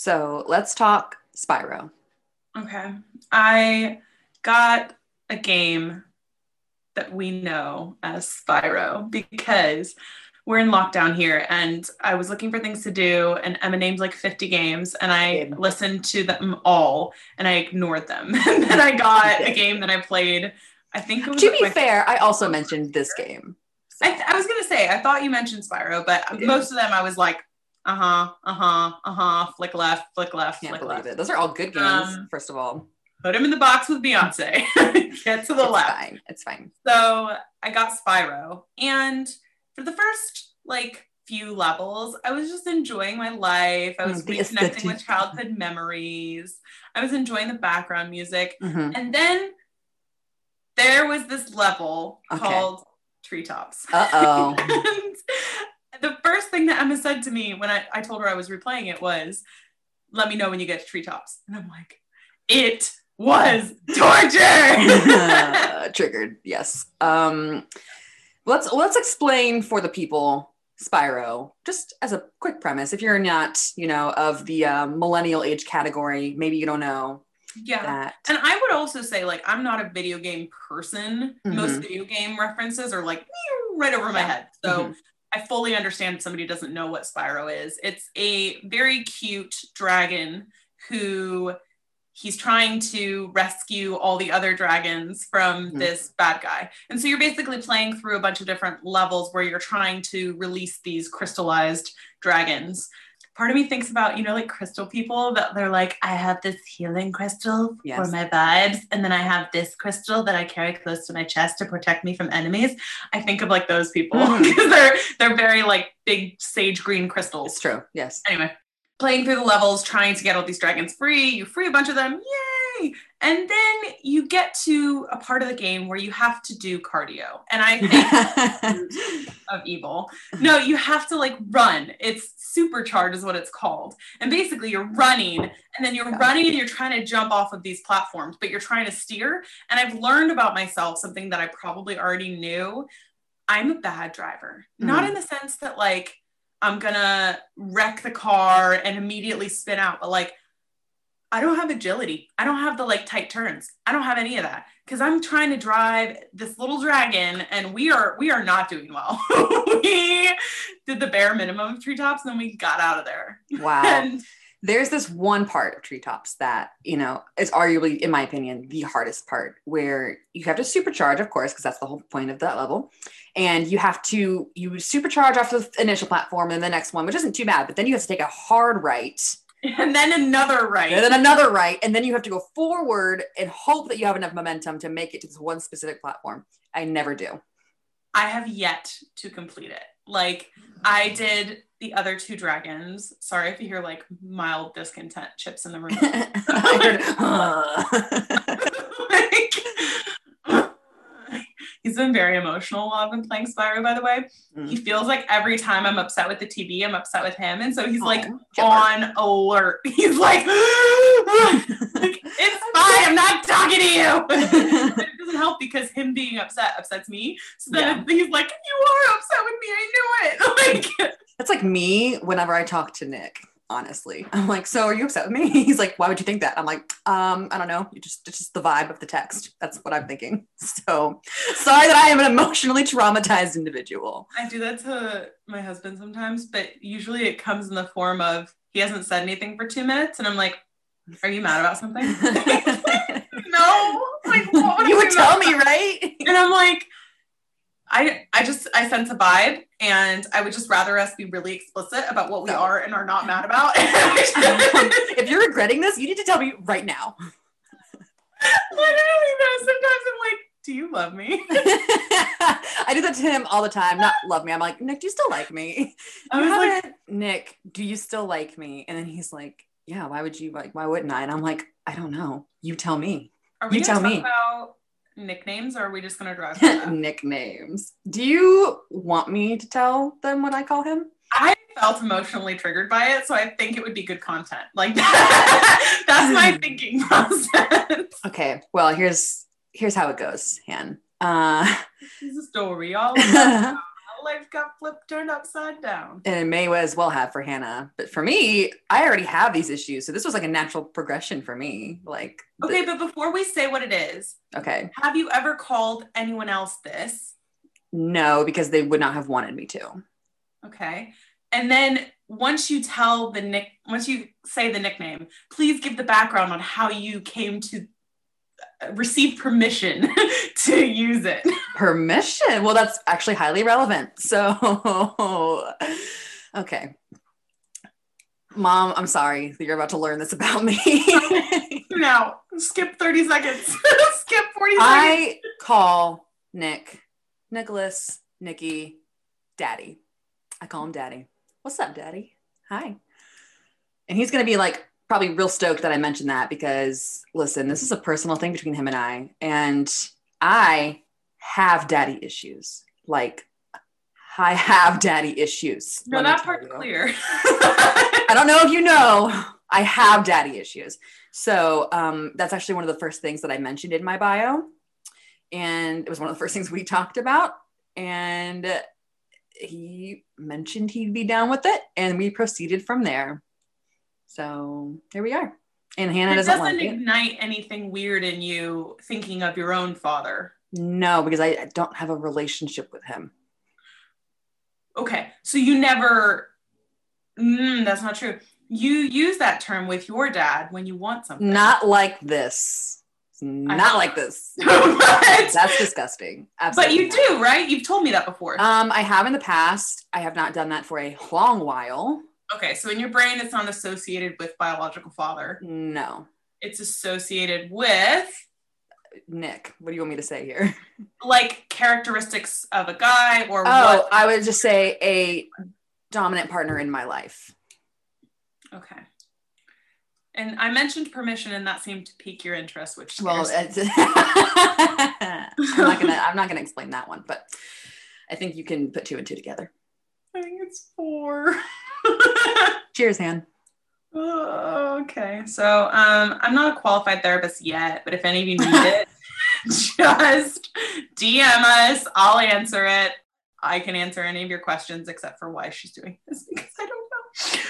So let's talk Spyro. Okay. I got a game that we know as Spyro because we're in lockdown here and I was looking for things to do and Emma named like 50 games and I Good. listened to them all and I ignored them. and then I got a game that I played. I think it was To be fair, I also mentioned this game. I, th- I was gonna say I thought you mentioned Spyro, but most of them I was like, uh huh, uh huh, uh huh, flick left, flick left, Can't flick believe left. it. Those are all good games, Um, first of all. Put him in the box with Beyonce. Get to the it's left. fine. It's fine. So I got Spyro, and for the first like few levels, I was just enjoying my life. I was Mm, the reconnecting with childhood memories. I was enjoying the background music, Mhm. and then there was this level Okay. called Treetops. Uh-oh. and the first thing that Emma said to me when I, I told her I was replaying it was, let me know when you get to treetops. And I'm like, it was torture. Triggered. Yes. Um, let's let's explain for the people Spyro just as a quick premise. If you're not, you know, of the uh, millennial age category, maybe you don't know yeah. that. And I would also say, like, I'm not a video game person. Most Mhm. video game references are like right over my head. So Mhm. I fully understand if somebody doesn't know what Spyro is. It's a very cute dragon who he's trying to rescue all the other dragons from Mhm. this bad guy. And so you're basically playing through a bunch of different levels where you're trying to release these crystallized dragons. Part of me thinks about, you know, like crystal people that they're like, I have this healing crystal Yes. for my vibes, and then I have this crystal that I carry close to my chest to protect me from enemies. I think of like those people hmm. because they're they're very like big sage green crystals. It's true. Yes. Anyway, playing through the levels, trying to get all these dragons free. You free a bunch of them, yay! And then you get to a part of the game where you have to do cardio, and I think of evil. No, you have to like run. It's supercharge is what it's called. And basically you're running and then you're running and you're trying to jump off of these platforms, but you're trying to steer. And I've learned about myself something that I probably already knew. I'm a bad driver. Not Mm. in the sense that like I'm gonna wreck the car and immediately spin out, but like I don't have agility. I don't have the like tight turns. I don't have any of that because I'm trying to drive this little dragon, and we are we are not doing well. we did the bare minimum of treetops, and then we got out of there. wow. And There's this one part of treetops that, you know, is arguably, in my opinion, the hardest part where you have to supercharge, of course, because that's the whole point of that level. And you have to you supercharge off the initial platform and the next one, which isn't too bad, but then you have to take a hard right and then another right. and then another right, and then you have to go forward and hope that you have enough momentum to make it to this one specific platform. I never do. I have yet to complete it. Like I did the other two dragons. Sorry if you hear like mild discontent chips in the room. I heard, like, he's been very emotional while I've been playing Spyro, by the way. Mm. He feels like every time I'm upset with the TV, I'm upset with him. And so he's like Aw, on alert. He's like, like, it's fine, I'm not talking to you. It doesn't help because him being upset upsets me. So then he's like, You are upset with me, I knew it. Like That's like me whenever I talk to Nick. Honestly, I'm like, so are you upset with me? He's like, why would you think that? I'm like, um, I don't know. You just it's just the vibe of the text. That's what I'm thinking. So sorry that I am an emotionally traumatized individual. I do that to my husband sometimes, but usually it comes in the form of he hasn't said anything for two minutes, and I'm like, "Are you mad about something?" no, like what would I you would tell mad me, about? right? and I'm like, I I just I sense a vibe, and I would just rather us be really explicit about what we So- are and are not mad about. if you're regretting this, you need to tell me right now. Literally, though, sometimes I'm like, "Do you love me?" I do that to him all the time. Not love me. I'm like, Nick, do you still like me? I was like, Nick, do you still like me? And then he's like, Yeah, why would you like why wouldn't I? And I'm like, I don't know. You tell me. "Are we you tell me. about nicknames, or are we just gonna drive?" Nicknames. Do you want me to tell them what I call him? I felt emotionally triggered by it, so I think it would be good content. Like that's my thinking process. Okay. Well, here's here's how it goes, Han. Uh This is a story all about life got flipped, turned upside down. And it may as well have for Hannah. But for me, I already have these issues. So this was like a natural progression for me. Like, the- Okay, but before we say what it is, okay. have you ever called anyone else this? No, because they would not have wanted me to. Okay. And then once you tell the nick, once you say the nickname, please give the background on how you came to receive permission to use it. Permission. Well, that's actually highly relevant. So, okay. Mom, I'm sorry that you're about to learn this about me. no, skip 30 seconds. skip 40 seconds. I call Nick, Nicholas, Nikki, Daddy. I call him Daddy. What's up, Daddy? Hi. And he's going to be like, probably real stoked that I mentioned that because listen, this is a personal thing between him and I. And I have daddy issues. Like, I have daddy issues. no, that part's clear. I don't know if you know, I have daddy issues. So um, that's actually one of the first things that I mentioned in my bio. And it was one of the first things we talked about. And he mentioned he'd be down with it. And we proceeded from there. So here we are. And Hannah it doesn't, doesn't like it. ignite anything weird in you thinking of your own father. No, because I don't have a relationship with him. Okay, so you never. Mm, that's not true. You use that term with your dad when you want something. Not like this. Not like this. That's disgusting. Absolutely. But you do, right? You've told me that before. Um, I have in the past. I have not done that for a long while. Okay, so in your brain, it's not associated with biological father. No. It's associated with Nick, what do you want me to say here? like characteristics of a guy or Oh, what. I would just say a dominant partner in my life. Okay. And I mentioned permission, and that seemed to pique your interest, which Well, I'm not gonna I'm not gonna explain that one, but I think you can put two and two together. I think it's four. Cheers, Han. Oh, okay. So um, I'm not a qualified therapist yet, but if any of you need it, just DM us. I'll answer it. I can answer any of your questions except for why she's doing this because I don't know.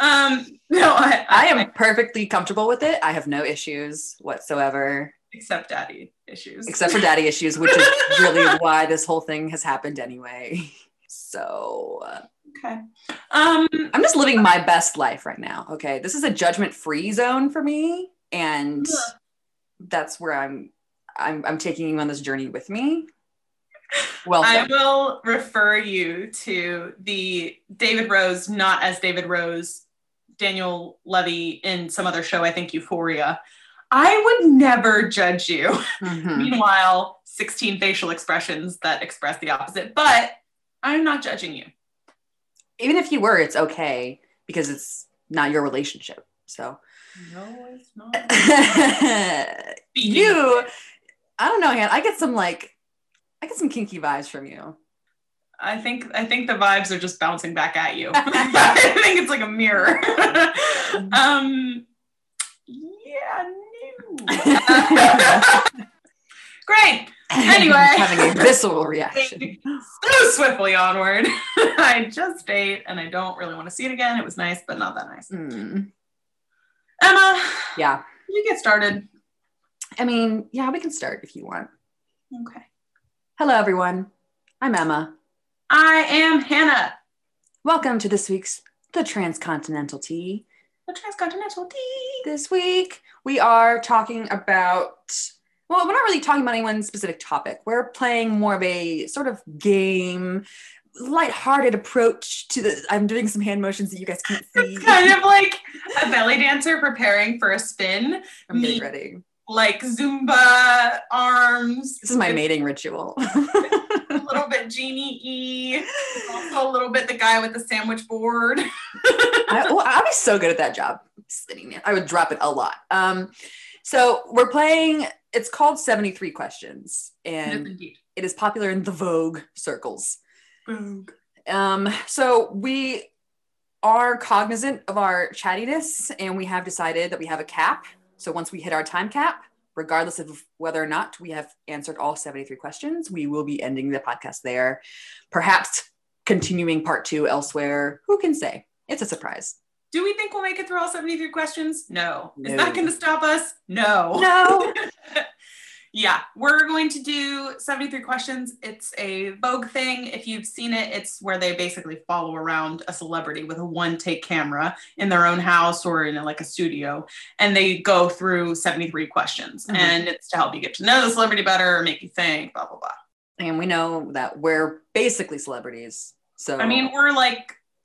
Um, no, I, I am perfectly comfortable with it. I have no issues whatsoever, except daddy issues. except for daddy issues, which is really why this whole thing has happened anyway. So uh, okay. Um, I'm just living my best life right now. Okay. This is a judgment free zone for me. And Yeah. that's where I'm, I'm, I'm taking you on this journey with me. Well, I will refer you to the David Rose, not as David Rose, Daniel Levy in some other show, I think Euphoria. I would never judge you. Mhm. Meanwhile, 16 facial expressions that express the opposite, but I'm not judging you. Even if you were, it's okay because it's not your relationship. So No, it's not. you, I don't know. I get some like, I get some kinky vibes from you. I think I think the vibes are just bouncing back at you. I think it's like a mirror. um, yeah, no. Great. Anyway. having a visceral reaction. So swiftly onward. I just ate and I don't really want to see it again. It was nice, but not that nice. Mm, Emma, yeah. you get started. I mean, yeah, we can start if you want. Okay. Hello, everyone. I'm Emma. I am Hannah, Welcome to this week's The Transcontinental Tea. the transcontinental tea. This week, we are talking about, well, we're not really talking about any one specific topic. We're playing more of a sort of game, lighthearted approach to the. I'm doing some hand motions that you guys can't see. It's kind of like a belly dancer preparing for a spin, I'm getting me- ready. like Zumba arms, This is my mating ritual. a little bit genie y, also a little bit the guy with the sandwich board. I, well, I'd be so good at that job, spinning. I would drop it a lot. Um, so we're playing. It's called 73 questions, and indeed. it is popular in the Vogue circles. Um, so we are cognizant of our chattiness, and we have decided that we have a cap. So once we hit our time cap, regardless of whether or not we have answered all 73 questions, we will be ending the podcast there. Perhaps continuing part two elsewhere. Who can say? It's a surprise. Do we think we'll make it through all 73 questions? No. Is that going to stop us? No. No. yeah, we're going to do 73 questions. It's a Vogue thing. If you've seen it, it's where they basically follow around a celebrity with a one take camera in their own house or in like a studio, and they go through 73 questions. Mhm. And it's to help you get to know the celebrity better, or make you think, blah, blah, blah. and we know that we're basically celebrities. So I mean, we're like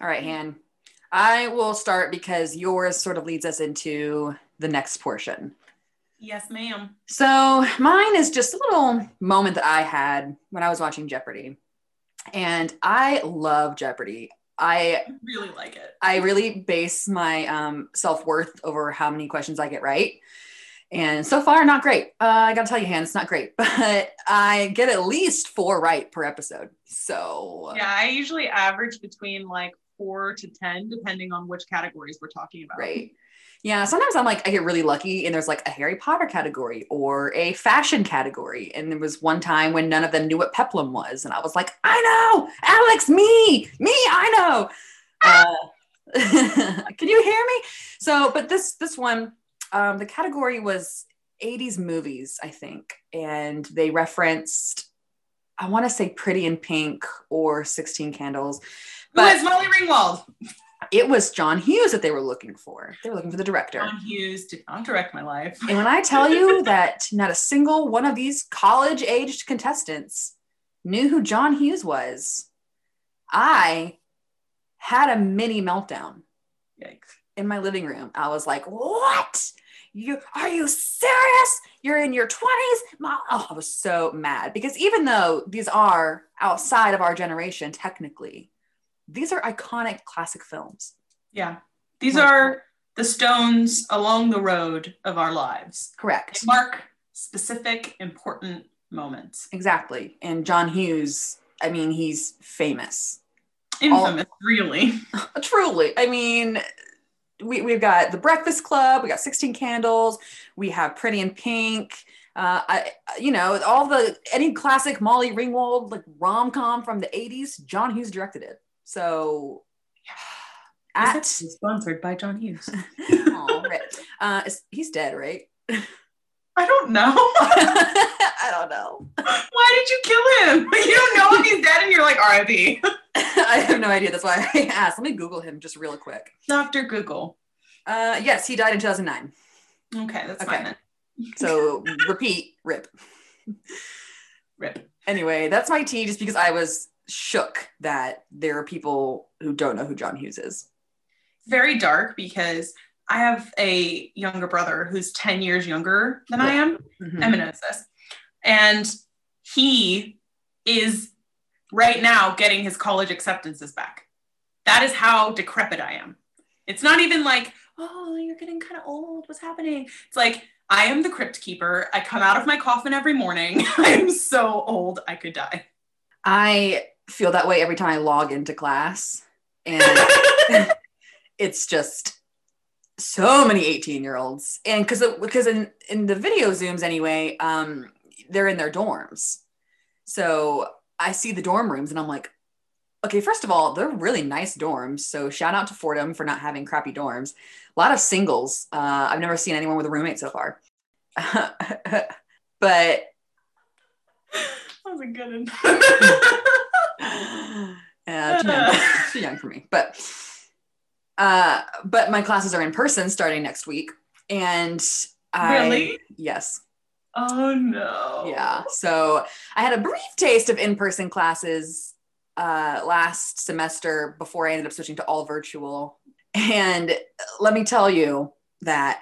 All right, Han. I will start because yours sort of leads us into the next portion. yes, ma'am. So mine is just a little moment that I had when I was watching Jeopardy. And I love Jeopardy. I really like it. I really base my um, self worth over how many questions I get right. And so far, not great. Uh, I gotta tell you, Han, it's not great, but I get at least four right per episode. So Yeah, I usually average between like four to 10, depending on which categories we're talking about. Right. Yeah, sometimes I'm like, I get really lucky and there's like a Harry Potter category or a fashion category. And there was one time when none of them knew what peplum was. And I was like, I know, Alex, me, me, I know. Uh, can you hear me? So, but this, this one, um, the category was 80s movies, I think. And they referenced, I want to say Pretty in Pink or 16 Candles. Who But is Molly Ringwald? it was John Hughes that they were looking for. They were looking for the director. John Hughes did not direct my life. And when I tell you that not a single one of these college aged contestants knew who John Hughes was, I had a mini meltdown Yikes. in my living room. I was like, "What? You are you serious? You're in your 20s?" Ma- Oh, I was so mad because even though these are outside of our generation technically, these are iconic classic films. Yeah. These Like- are the stones along the road of our lives. Correct. They mark specific, important moments. Exactly. And John Hughes, I mean, he's famous. Infamous, really. Truly. I mean, we, we've got The Breakfast Club, we got 16 Candles, we have Pretty in Pink. Uh, I, you know, all the any classic Molly Ringwald like rom com from the 80s, John Hughes directed it. So, at It's sponsored by John Hughes. Aw, right. uh, he's dead, right? I don't know. I don't know. Why did you kill him? But you don't know if he's dead and you're like RIP. I have no idea. That's why I asked. Let me Google him just real quick. Dr. Google. Uh, yes, he died in 2009. Okay, that's Okay. fine then. So repeat, rip. Rip. Anyway, that's my tea just because I was shook that there are people who don't know who John Hughes is. Very dark because I have a younger brother who's 10 years younger than I am. Mhm. Emma knows this. And he is right now getting his college acceptances back. That is how decrepit I am. It's not even like, oh, you're getting kind of old. What's happening? It's like, I am the crypt keeper. I come out of my coffin every morning. I am so old, I could die. I feel that way every time I log into class. And it's just so many 18 year olds and because because in in the video zooms anyway um they're in their dorms. So i see the dorm rooms and i'm like okay first of all they're really nice dorms. So shout out to fordham for not having crappy dorms. A lot of singles. Uh i've never seen anyone with a roommate so far. But That was a good uh, too, young, too young for me. But uh, but my classes are in person starting next week, and I Really? yes, Oh no. yeah. So I had a brief taste of in person classes uh, last semester before I ended up switching to all virtual, and let me tell you that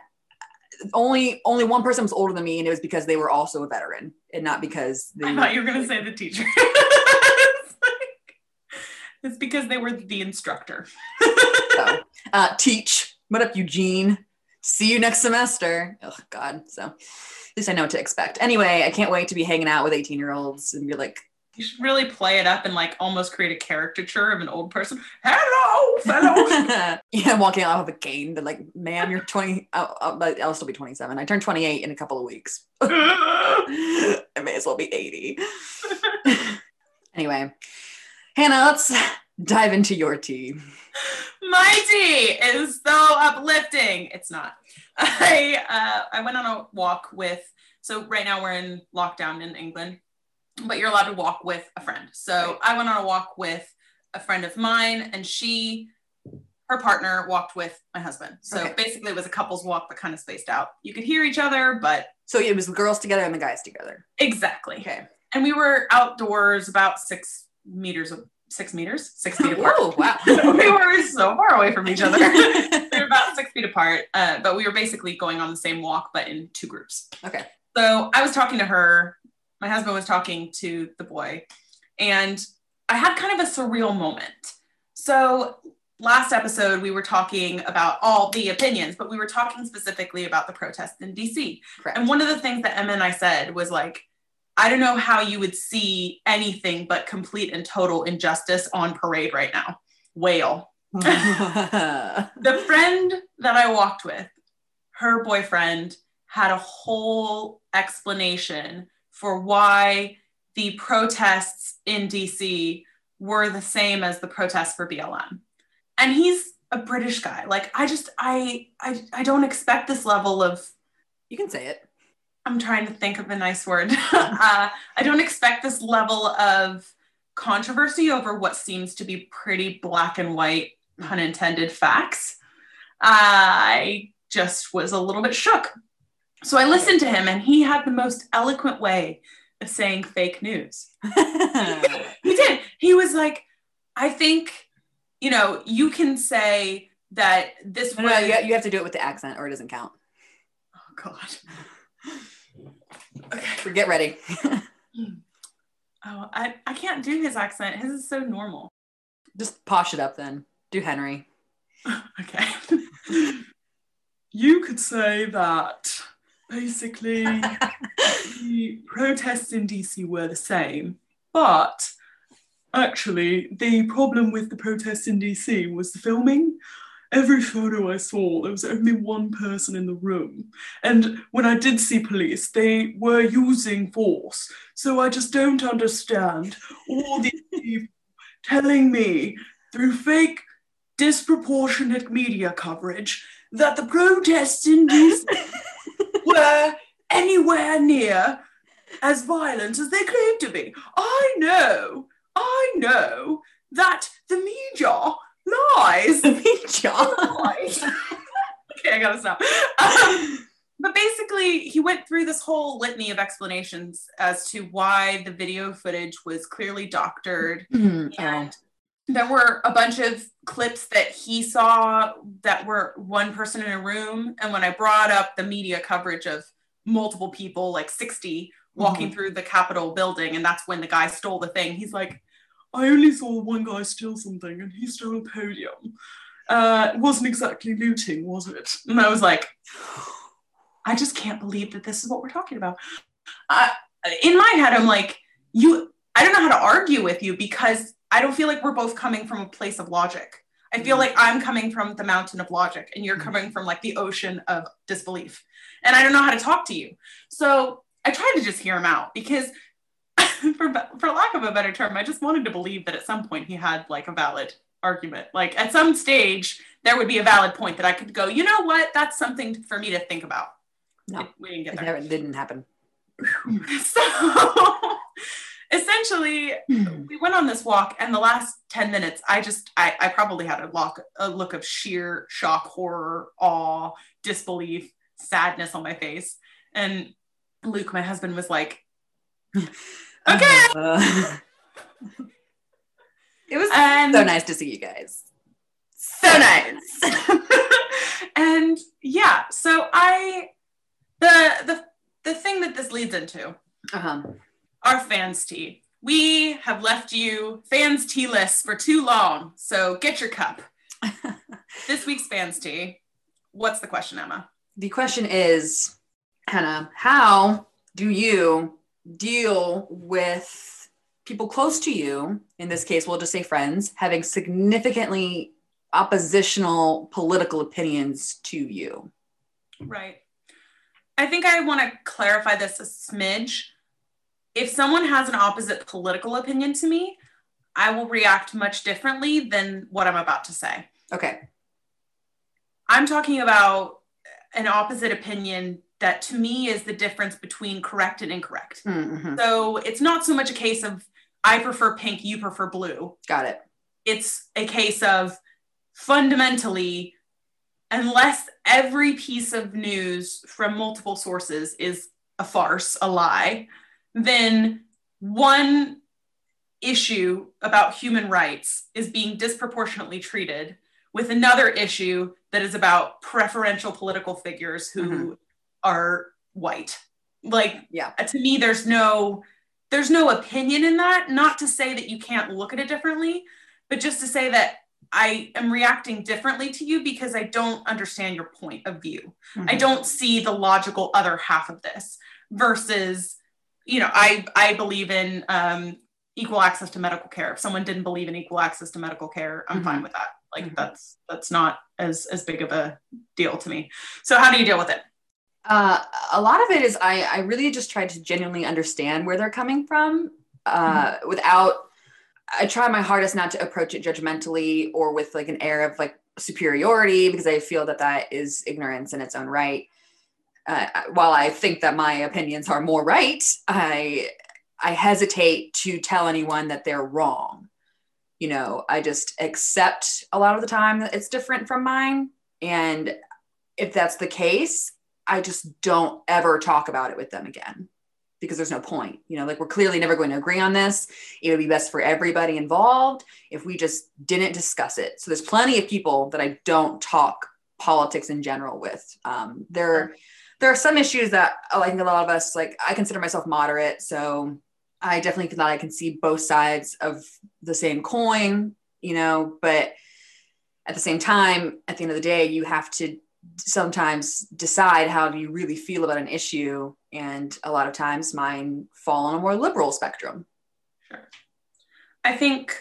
only only one person was older than me, and it was because they were also a veteran, and not because they I thought you were gonna say the teacher. It's because they were the instructor. So, uh, teach. What up, Eugene? See you next semester. Oh God. So at least I know what to expect. Anyway, I can't wait to be hanging out with 18 year olds and be like, You should really play it up and like almost create a caricature of an old person. Hello, fellow. yeah, I'm walking out with a cane. They're like, ma'am, you're 20. I'll, I'll, I'll still be 27. I turn 28 in a couple of weeks. I may as well be 80. anyway, Hannah, let's dive into your tea. My tea is so uplifting. It's not. I uh, I went on a walk with. So right now we're in lockdown in England, but you're allowed to walk with a friend. So I went on a walk with a friend of mine, and she, her partner, walked with my husband. So Okay. basically, it was a couple's walk, but kind of spaced out. You could hear each other, but So it was the girls together and the guys together. exactly. Okay. And we were outdoors about six meters of six meters, six feet apart. Whoa, wow. we were so far away from each other. we were about six feet apart, uh, but we were basically going on the same walk, but in two groups. Okay. So I was talking to her. My husband was talking to the boy, and I had kind of a surreal moment. So last episode, we were talking about all the opinions, but we were talking specifically about the protests in DC. Correct. And one of the things that Emma and I said was like, I don't know how you would see anything but complete and total injustice on parade right now. Whale. The friend that I walked with, her boyfriend had a whole explanation for why the protests in DC were the same as the protests for BLM. And he's a British guy. Like I just I I I don't expect this level of you can say it. I'm trying to think of a nice word. uh, I don't expect this level of controversy over what seems to be pretty black and white, pun intended, facts. I just was a little bit shook. So I listened to him, and he had the most eloquent way of saying fake news. He did. He was like, I think, you know, you can say that this no, was. no, you, you have to do it with the accent or it doesn't count. oh, God. Get ready. Oh, I, I can't do his accent. His is so normal. Just posh it up then. Do Henry. Okay. you could say that basically the protests in DC were the same, but actually, the problem with the protests in DC was the filming. Every photo I saw, there was only one person in the room. And when I did see police, they were using force. So I just don't understand all these people telling me through fake disproportionate media coverage that the protests in DC were anywhere near as violent as they claim to be. I know, I know that the media John. lies. okay, I gotta stop. Um, but basically, he went through this whole litany of explanations as to why the video footage was clearly doctored Oh. and there were a bunch of clips that he saw that were one person in a room and when i brought up the media coverage of multiple people like 60 walking through the capitol building and that's when the guy stole the thing he's like i only saw one guy steal something and he stole a podium. Uh it wasn't exactly looting was it? And i was like i just can't believe that this is what we're talking about. Uh, in my head i'm like you i don't know how to argue with you because i don't feel like we're both coming from a place of logic. I feel like i'm coming from the mountain of logic and you're coming from like the ocean of disbelief. And i don't know how to talk to you. So i tried to just hear him out because for, for lack of a better term i just wanted to believe that at some point he had like a valid argument. Like at some stage there would be a valid point that i could go you know what? That's something for me to think about. No. we didn't get It there. never- didn't happen. so essentially hmm. we went on this walk and the last 10 minutes i just i, I probably had a, look, a look of sheer shock horror awe disbelief sadness on my face. And luke my husband was like okay Uh, it was and so nice to see you guys. so nice and yeah so i the the the thing that this leads into Uh-huh. our fans tea we have left you fans tea lists for too long. So get your cup. this week's fans tea. What's the question, Emma? the question is, Hannah, how do you deal with people close to you? In this case, we'll just say friends, having significantly oppositional political opinions to you. Right. I think I want to clarify this a smidge. If someone has an opposite political opinion to me, I will react much differently than what I'm about to say. Okay. I'm talking about an opposite opinion that to me is the difference between correct and incorrect. Mhm. So it's not so much a case of I prefer pink, you prefer blue. Got it. It's a case of fundamentally, unless every piece of news from multiple sources is a farce, a lie, then one issue about human rights is being disproportionately treated with another issue that is about preferential political figures who Mhm. Are white. Like Yeah. to me there's no there's no opinion in that not to say that you can't look at it differently but just to say that i am reacting differently to you because i don't understand your point of view i Mhm. don't see the logical other half of this versus you know i i believe in um, equal access to medical care if someone didn't believe in equal access to medical care i'm Mhm. fine with that like Mhm. that's that's not as as big of a deal to me so how do you deal with it Uh, a lot of it is I, I really just try to genuinely understand where they're coming from uh, without I try my hardest not to approach it judgmentally or with like an air of like superiority because I feel that that is ignorance in its own right. Uh, while I think that my opinions are more right, I I hesitate to tell anyone that they're wrong. You know, I just accept a lot of the time that it's different from mine, and if that's the case, I just don't ever talk about it with them again because there's no point. You know, like we're clearly never going to agree on this. It would be best for everybody involved if we just didn't discuss it. So there's plenty of people that I don't talk politics in general with. Um, there, there are some issues that I think a lot of us like. I consider myself moderate, so I definitely feel that I can see both sides of the same coin. You know, but at the same time, at the end of the day, you have to sometimes decide how do you really feel about an issue and a lot of times mine fall on a more liberal spectrum Sure. I think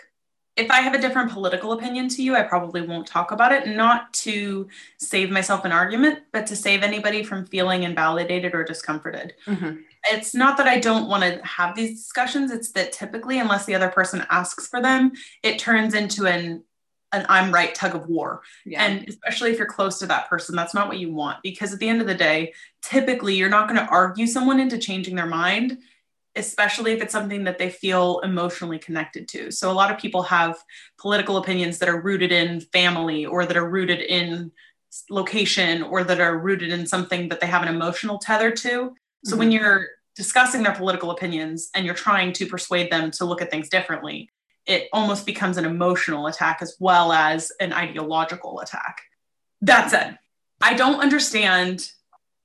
if I have a different political opinion to you, I probably won't talk about it, not to save myself an argument, but to save anybody from feeling invalidated or discomforted. Mm-hmm. It's not that I don't want to have these discussions, it's that typically, unless the other person asks for them, it turns into an an I'm right tug of war. yeah And especially if you're close to that person, that's not what you want because at the end of the day, typically you're not going to argue someone into changing their mind, especially if it's something that they feel emotionally connected to. So a lot of people have political opinions that are rooted in family or that are rooted in location or that are rooted in something that they have an emotional tether to. So when mm-hmm. you're discussing their political opinions and you're trying to persuade them to look at things differently, it almost becomes an emotional attack as well as an ideological attack. That said, I don't understand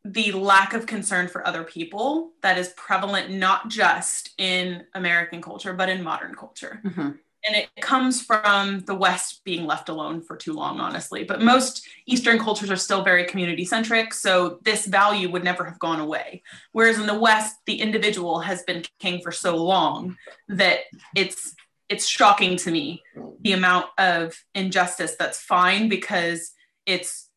the lack of concern for other people that is prevalent not just in American culture, but in modern culture. Mhm. And it comes from the West being left alone for too long, honestly. But most Eastern cultures are still very community centric. So this value would never have gone away. Whereas in the West, the individual has been king for so long that it's it's shocking to me the amount of injustice that's fine because it's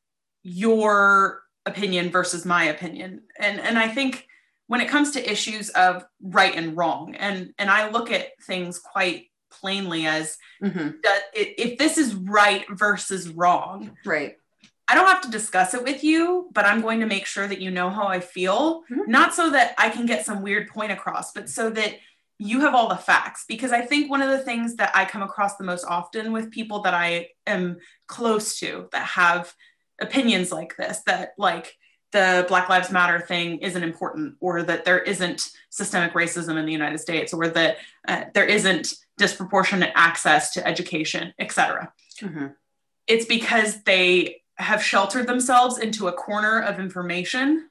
your opinion versus my opinion and and i think when it comes to issues of right and wrong and and i look at things quite plainly as Mhm. that i- if this is right versus wrong right I don't have to discuss it with you, but I'm going to make sure that you know how I feel. Mhm. Not so that I can get some weird point across, but so that you have all the facts. Because I think one of the things that I come across the most often with people that I am close to that have opinions like this, that like the Black Lives Matter thing isn't important, or that there isn't systemic racism in the United States, or that uh, there isn't disproportionate access to education, et cetera Mhm. it's because they have sheltered themselves into a corner of information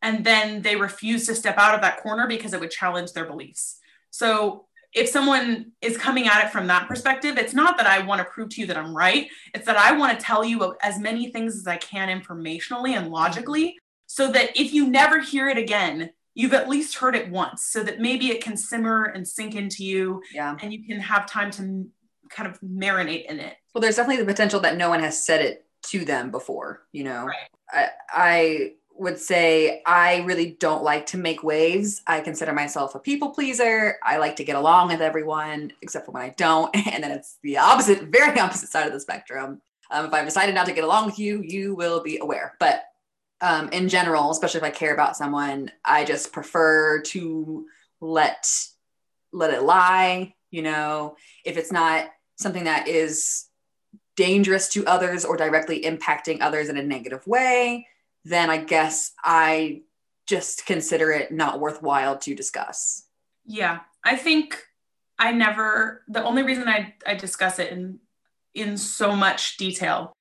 and then they refuse to step out of that corner because it would challenge their beliefs. So if someone is coming at it from that perspective, it's not that I want to prove to you that I'm right. It's that I want to tell you as many things as I can informationally and logically so that if you never hear it again, you've at least heard it once so that maybe it can simmer and sink into you Yeah. and you can have time to kind of marinate in it. Well, there's definitely the potential that no one has said it to them before, you know. Right. I, I would say I really don't like to make waves. I consider myself a people pleaser. I like to get along with everyone, except for when I don't. And then it's the opposite, very opposite side of the spectrum. Um, if I've decided not to get along with you, you will be aware. But um, in general, especially if I care about someone, I just prefer to let let it lie. You know, if it's not something that is dangerous to others or directly impacting others in a negative way, then I guess I just consider it not worthwhile to discuss. Yeah, I think I never. The only reason I I discuss it in in so much detail,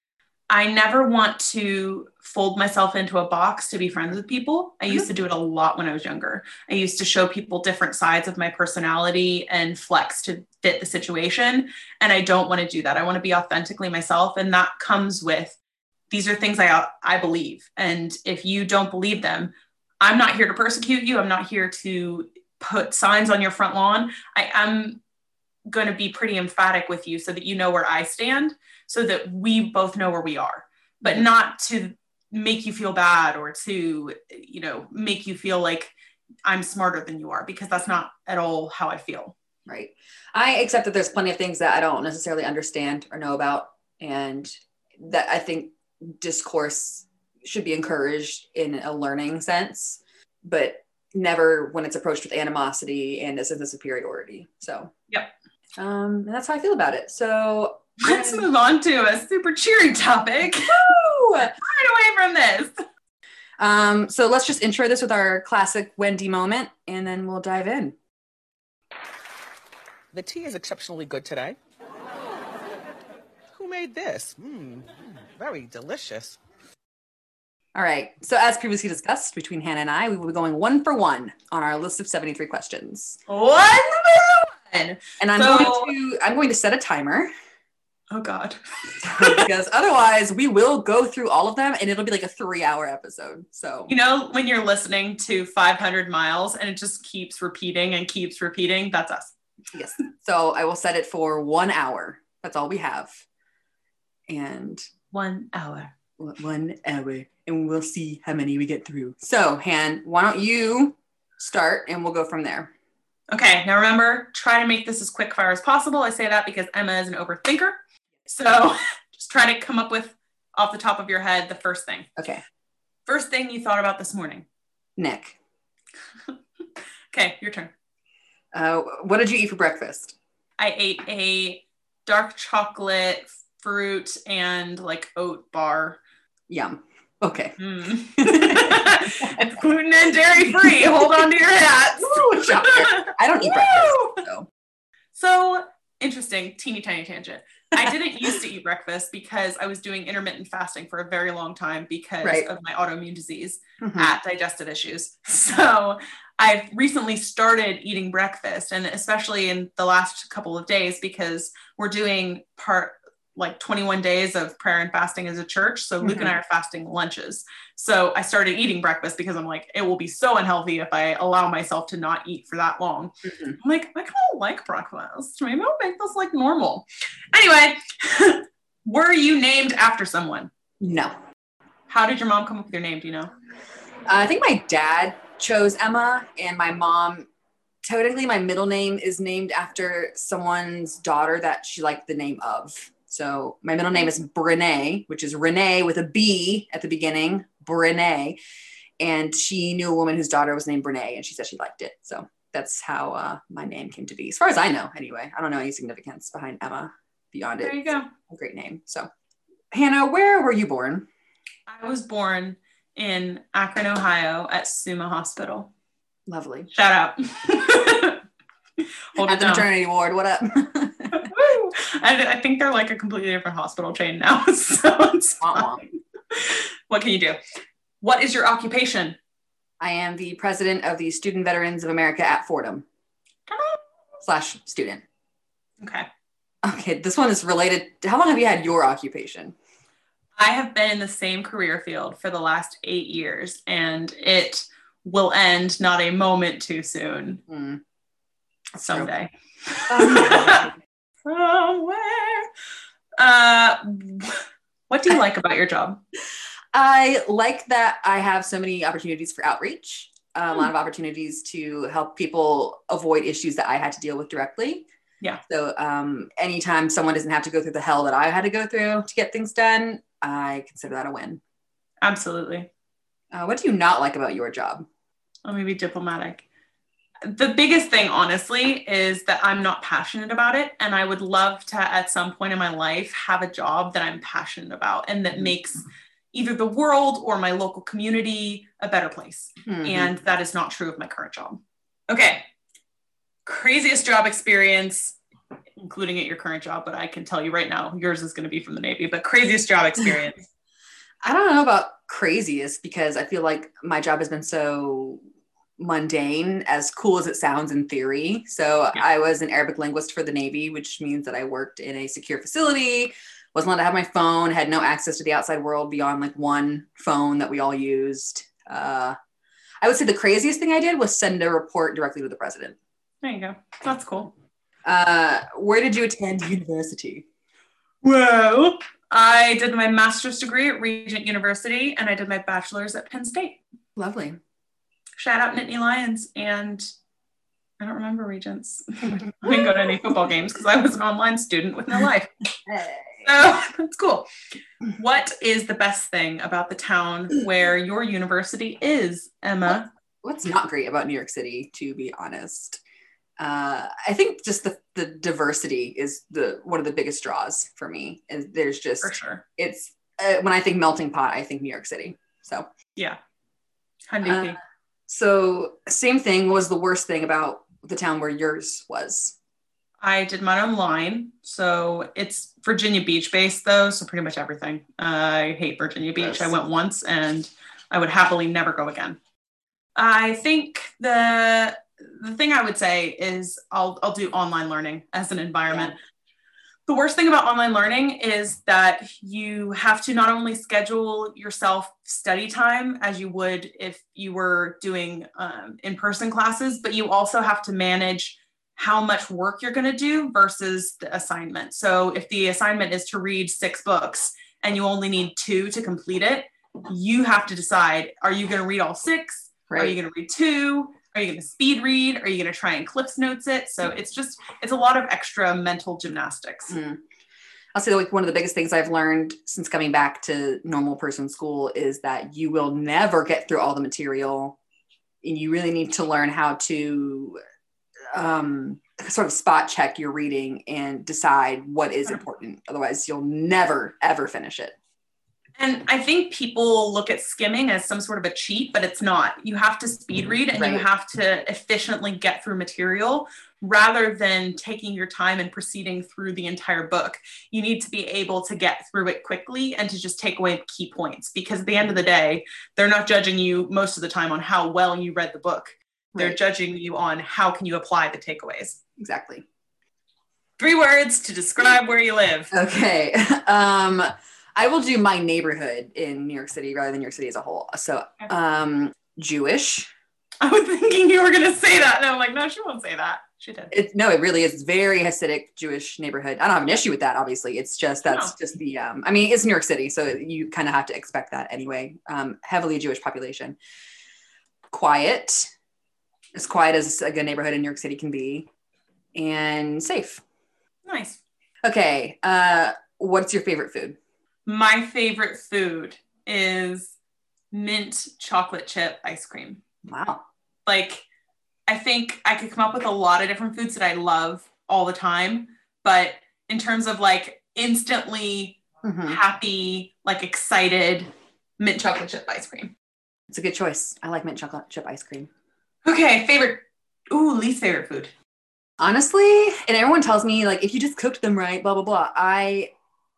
I never want to fold myself into a box to be friends with people. I used to mm-hmm. do it a lot when I was younger. I used to show people different sides of my personality and flex to fit the situation, and I don't want to do that. I want to be authentically myself, and that comes with these are things I I believe, and if you don't believe them, I'm not here to persecute you. I'm not here to put signs on your front lawn. I am going to be pretty emphatic with you so that you know where I stand, so that we both know where we are, but not to make you feel bad or to, you know, make you feel like I'm smarter than you are, because that's not at all how I feel. Right. I accept that there's plenty of things that I don't necessarily understand or know about. And that I think discourse should be encouraged in a learning sense, but never when it's approached with animosity and a sense of superiority. So, Yep. Um, and that's how I feel about it. So, Let's move on to a super cheery topic. Woo! Right away from this. Um, so let's just intro this with our classic Wendy moment and then we'll dive in. The tea is exceptionally good today. Who made this? Mmm, very delicious. All right. So, as previously discussed between Hannah and I, we will be going one for one on our list of 73 questions. One by one. And I'm So- going to I'm going to set a timer Oh God. because otherwise we will go through all of them and it'll be like a 3-hour episode. So, You know, when you're listening to 500 miles and it just keeps repeating and keeps repeating, that's us. yes. So, I will set it for 1 hour. That's all we have. And One hour. one hour and we'll see how many we get through. So, Han, why don't you start and we'll go from there. Okay, now remember, try to make this as quick fire as possible. I say that because Emma is an overthinker. So just try to come up with off the top of your head the first thing. Okay. First thing you thought about this morning. Nick, Okay, your turn. uh, what did you eat for breakfast? I ate a dark chocolate fruit and like oat bar. Yum. Okay. Mm. it's gluten and dairy free. Hold on to your hats. Ooh. I don't eat breakfast. So. So interesting, teeny tiny tangent. I didn't used to eat breakfast because I was doing intermittent fasting for a very long time because Right. of my autoimmune disease Mhm. at digestive issues. So I've recently started eating breakfast and especially in the last couple of days because we're doing part like 21 days of prayer and fasting as a church. So Luke and I are fasting lunches. So I started eating breakfast because I'm like, it will be so unhealthy if I allow myself to not eat for that long. Mhm. I'm like, I kind of like breakfast. Maybe I'll make this like normal. Anyway, were you named after someone? No. How did your mom come up with your name? Do you know? I think my dad chose Emma, and my mom. Technically, my middle name is named after someone's daughter that she liked the name of. So my middle name is Brene, which is Renee with a B at the beginning, Brene. And she knew a woman whose daughter was named Brene, and she said she liked it. So that's how uh, my name came to be, as far as I know. Anyway, I don't know any significance behind Emma beyond it. There you go. A great name. So, Hannah, where were you born? I was born in Akron, Ohio at Summa Hospital. Lovely. Shout out. Hold At it the maternity ward. What up? I, I think they're like a completely different hospital chain now. So it's fine. What can you do? What is your occupation? I am the president of the Student Veterans of America at Fordham. slash student. Okay. Okay, this one is related. How long have you had your occupation? I have been in the same career field for the last eight years, and it will end not a moment too soon. That's Someday. Somewhere. Uh, what do you like about your job? I like that I have so many opportunities for outreach, a Hmm. lot of opportunities to help people avoid issues that I had to deal with directly. Yeah. So um, anytime someone doesn't have to go through the hell that I had to go through to get things done, I consider that a win. Absolutely. Uh, what do you not like about your job? Let me be diplomatic. The biggest thing, honestly, is that I'm not passionate about it. And I would love to, at some point in my life, have a job that I'm passionate about and that makes either the world or my local community a better place. Mhm. And that is not true of my current job. Okay. Craziest job experience, including at your current job, but I can tell you right now, yours is going to be from the Navy, but craziest job experience. I don't know about craziest because I feel like my job has been so mundane, as cool as it sounds in theory. So Yeah. I was an Arabic linguist for the Navy, which means that I worked in a secure facility, wasn't allowed to have my phone, had no access to the outside world beyond like one phone that we all used. Uh, I would say the craziest thing I did was send a report directly to the president. there you go. That's cool. Uh, where did you attend university? Well, I did my master's degree at Regent University and I did my bachelor's at Penn State. Lovely. Shout out Nittany Lions and I don't remember Regents. I didn't go to any football games because I was an online student with no life. So that's cool. What is the best thing about the town where your university is, Emma? what's not great about New York City, to be honest. Uh, I think just the, the diversity is the one of the biggest draws for me. And there's just For sure. it's uh, when I think melting pot, I think New York City. So Yeah. Hundy Uh, so same thing What was the worst thing about the town where yours was. I did mine online. So it's Virginia Beach based though. So pretty much everything. I hate Virginia Beach. Gross. I went once and I would happily never go again. I think the the thing I would say is I'll I'll do online learning as an environment. The worst thing about online learning is that you have to not only schedule yourself study time as you would if you were doing um, in person classes, but you also have to manage how much work you're going to do versus the assignment. So if the assignment is to read six books and you only need two to complete it, you have to decide are you going to read all six? Are you going to read two? Are you going to speed read? Are you going to try and Cliffs Notes it? So it's just, it's a lot of extra mental gymnastics. Mm. I'll say like one of the biggest things I've learned since coming back to normal person school is that you will never get through all the material. And you really need to learn how to um, sort of spot check your reading and decide what is important. Otherwise, you'll never ever finish it. And I think people look at skimming as some sort of a cheat, but it's not. You have to speed read and you have to efficiently get through material rather than taking your time and proceeding through the entire book. You need to be able to get through it quickly and to just take away key points because at the end of the day, they're not judging you most of the time on how well you read the book. They're Right. judging you on how can you apply the takeaways. Exactly. Three words to describe where you live. Okay. Um, I will do my neighborhood in New York City rather than New York City as a whole. So, um, Jewish. I was thinking you were going to say that. And I'm like, no, she won't say that. She did. It, no, it really is very Hasidic Jewish neighborhood. I don't have an issue with that. Obviously, it's just that's No. just the. Um, I mean, it's New York City, so you kind of have to expect that anyway. Um, heavily Jewish population. Quiet, as quiet as a good neighborhood in New York City can be, and safe. Nice. Okay, uh, what's your favorite food? My favorite food is mint chocolate chip ice cream. Wow. Like, I think I could come up with a lot of different foods that I love all the time, but in terms of like instantly Mhm. happy, like excited mint chocolate chip ice cream. It's a good choice. I like mint chocolate chip ice cream. Okay, favorite. Ooh, least favorite food. honestly and everyone tells me like if you just cooked them right blah blah blah i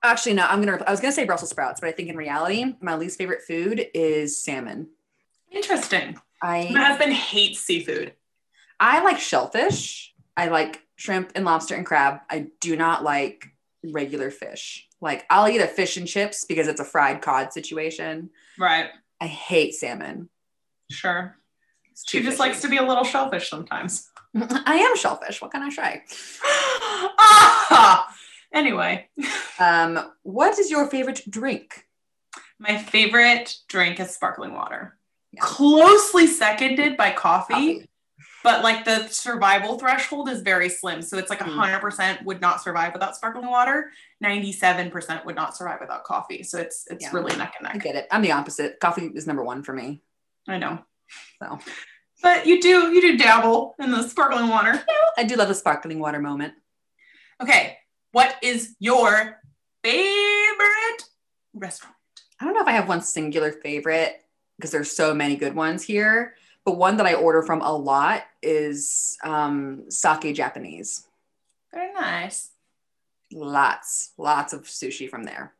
actually no i'm gonna i was gonna say brussels sprouts but i think in reality my least favorite food is salmon Interesting. My husband hates seafood. i like shellfish i like shrimp and lobster and crab. I do not like regular fish. Like I'll eat a fish and chips because it's a fried cod situation. Right. I hate salmon. Sure. She just fishy. likes to be a little shellfish sometimes. I am shellfish. What can I say? ah! Anyway, Um, what is your favorite drink? my favorite drink is sparkling water. Yeah. Closely seconded by coffee, Coffee. but like the survival threshold is very slim. So it's like Mm. 100% would not survive without sparkling water. 97% would not survive without coffee. So it's it's Yeah. really neck and I neck. get it. I'm the opposite. Coffee is number one for me. I know. So But you do you do dabble in the sparkling water. I do love the sparkling water moment. Okay. What is your favorite restaurant? I don't know if I have one singular favorite because there's so many good ones here, but one that I order from a lot is um, sake Japanese. Very nice. Lots, lots of sushi from there.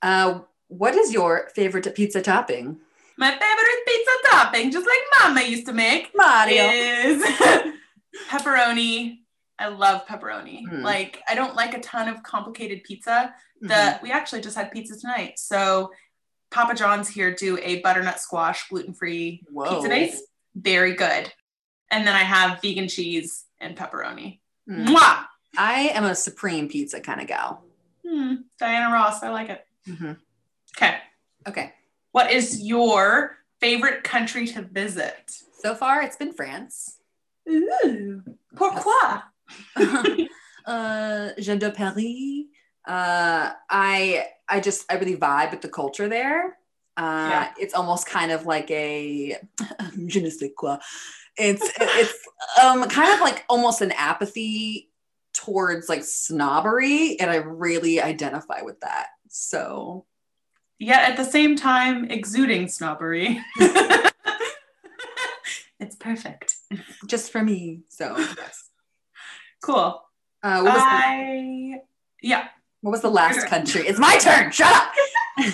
Uh, what is your favorite pizza topping? My favorite pizza topping, just like Mama used to make, Mario. is pepperoni. I love pepperoni. Mm. Like I don't like a ton of complicated pizza. The Mhm. we actually just had pizza tonight. So Papa John's here do a butternut squash gluten-free Whoa. pizza base. Very good. And then I have vegan cheese and pepperoni. Mm. Mwah! I am a supreme pizza kind of gal. Hmm, Diana Ross, I like it. Mhm. Okay. Okay. What is your favorite country to visit? So far, it's been France. Ooh, pourquoi? uh, Jean de Paris. Uh, I I just I really vibe with the culture there. Uh, Yeah. It's almost kind of like a je ne sais quoi. It's it's um kind of like almost an apathy towards like snobbery, and I really identify with that. So Yet at the same time, exuding snobbery. it's perfect. just for me. So yes. Cool. Uh, what, was the, I yeah. what was the last country? It's my turn. Shut up.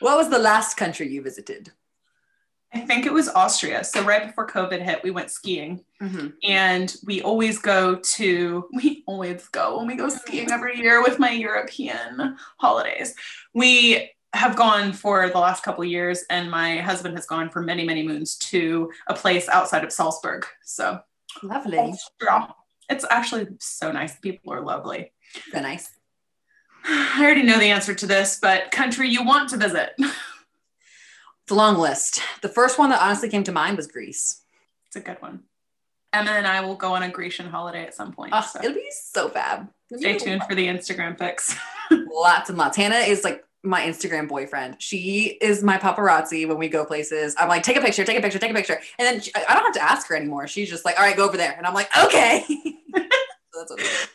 what was the last country you visited? I think it was Austria. So right before COVID hit, we went skiing. Mhm. and we always go to we always go when we go skiing every year with my european holidays we have gone for the last couple of years and my husband has gone for many many moons to a place outside of salzburg so Lovely. Austria. It's actually so nice people are lovely So nice. i already know the answer to this but country you want to visit It's a long list. The first one that honestly came to mind was Greece. it's a good one emma and i will go on a grecian holiday at some point Oh, so It'll be so fab. It'll stay tuned for the instagram pics Lots and lots. Hannah is like my Instagram boyfriend. She is my paparazzi when we go places. I'm like, take a picture, take a picture, take a picture. And then she, I don't have to ask her anymore. She's just like, all right, go over there. And I'm like, okay. so that's what.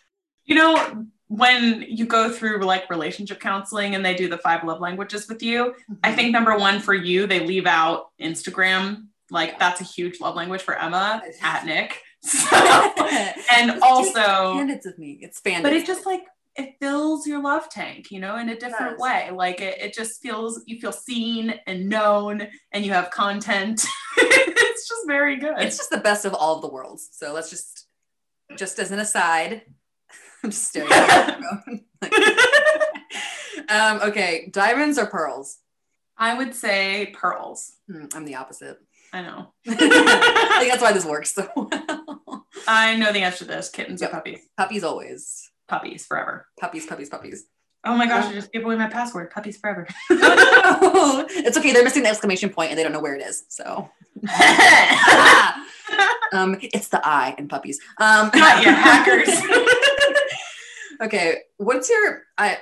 You know, when you go through like relationship counseling and they do the five love languages with you, I mm-hmm. think number one for you, they leave out Instagram. Like Yeah. that's a huge love language for Emma at Nick. So, and also, Candids with me. It's fan. but it just like it fills your love tank, you know, in a different way. Like it, it just feels you feel seen and known, and you have content. it's just very good. it's just the best of all of the worlds. So let's just, just as an aside, I'm just staring at my phone. um, okay, diamonds or pearls? I would say pearls. Hmm, I'm the opposite. I know. I think that's why this works so well. I know the answer to this. Kittens Yep. or puppies? Puppies always. Puppies forever. Puppies, puppies, puppies. Oh my gosh, I just gave away my password. Puppies forever. it's okay. They're missing the exclamation point and they don't know where it is. So, um, it's the I in puppies. Um, Not you hackers. okay, what's your? I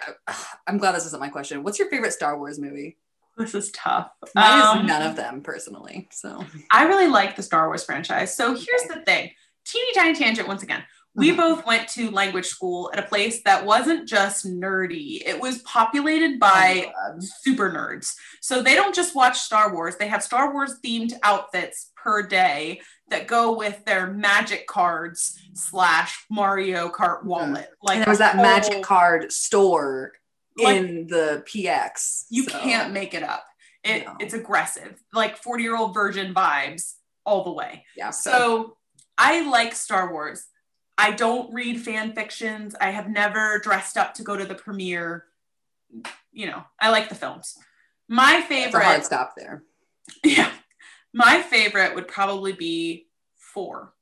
I'm glad this isn't my question. What's your favorite Star Wars movie? this is tough. Mine Um, is none of them personally. So, I really like the Star Wars franchise. So here's the thing teeny tiny tangent once again. We Mhm. both went to language school at a place that wasn't just nerdy, it was populated by Oh, super nerds. So they don't just watch Star Wars, they have Star Wars themed outfits per day that go with their magic cards slash Mario Kart wallet. Like and there was that whole- magic card store Like- in the PX. You so- can't make it up. It, No. It's aggressive, like 40 year old virgin vibes all the way. Yeah. So, So I like Star Wars. I don't read fan fictions. I have never dressed up to go to the premiere. You know, I like the films. My favorite, hard stop there. yeah, my favorite would probably be four.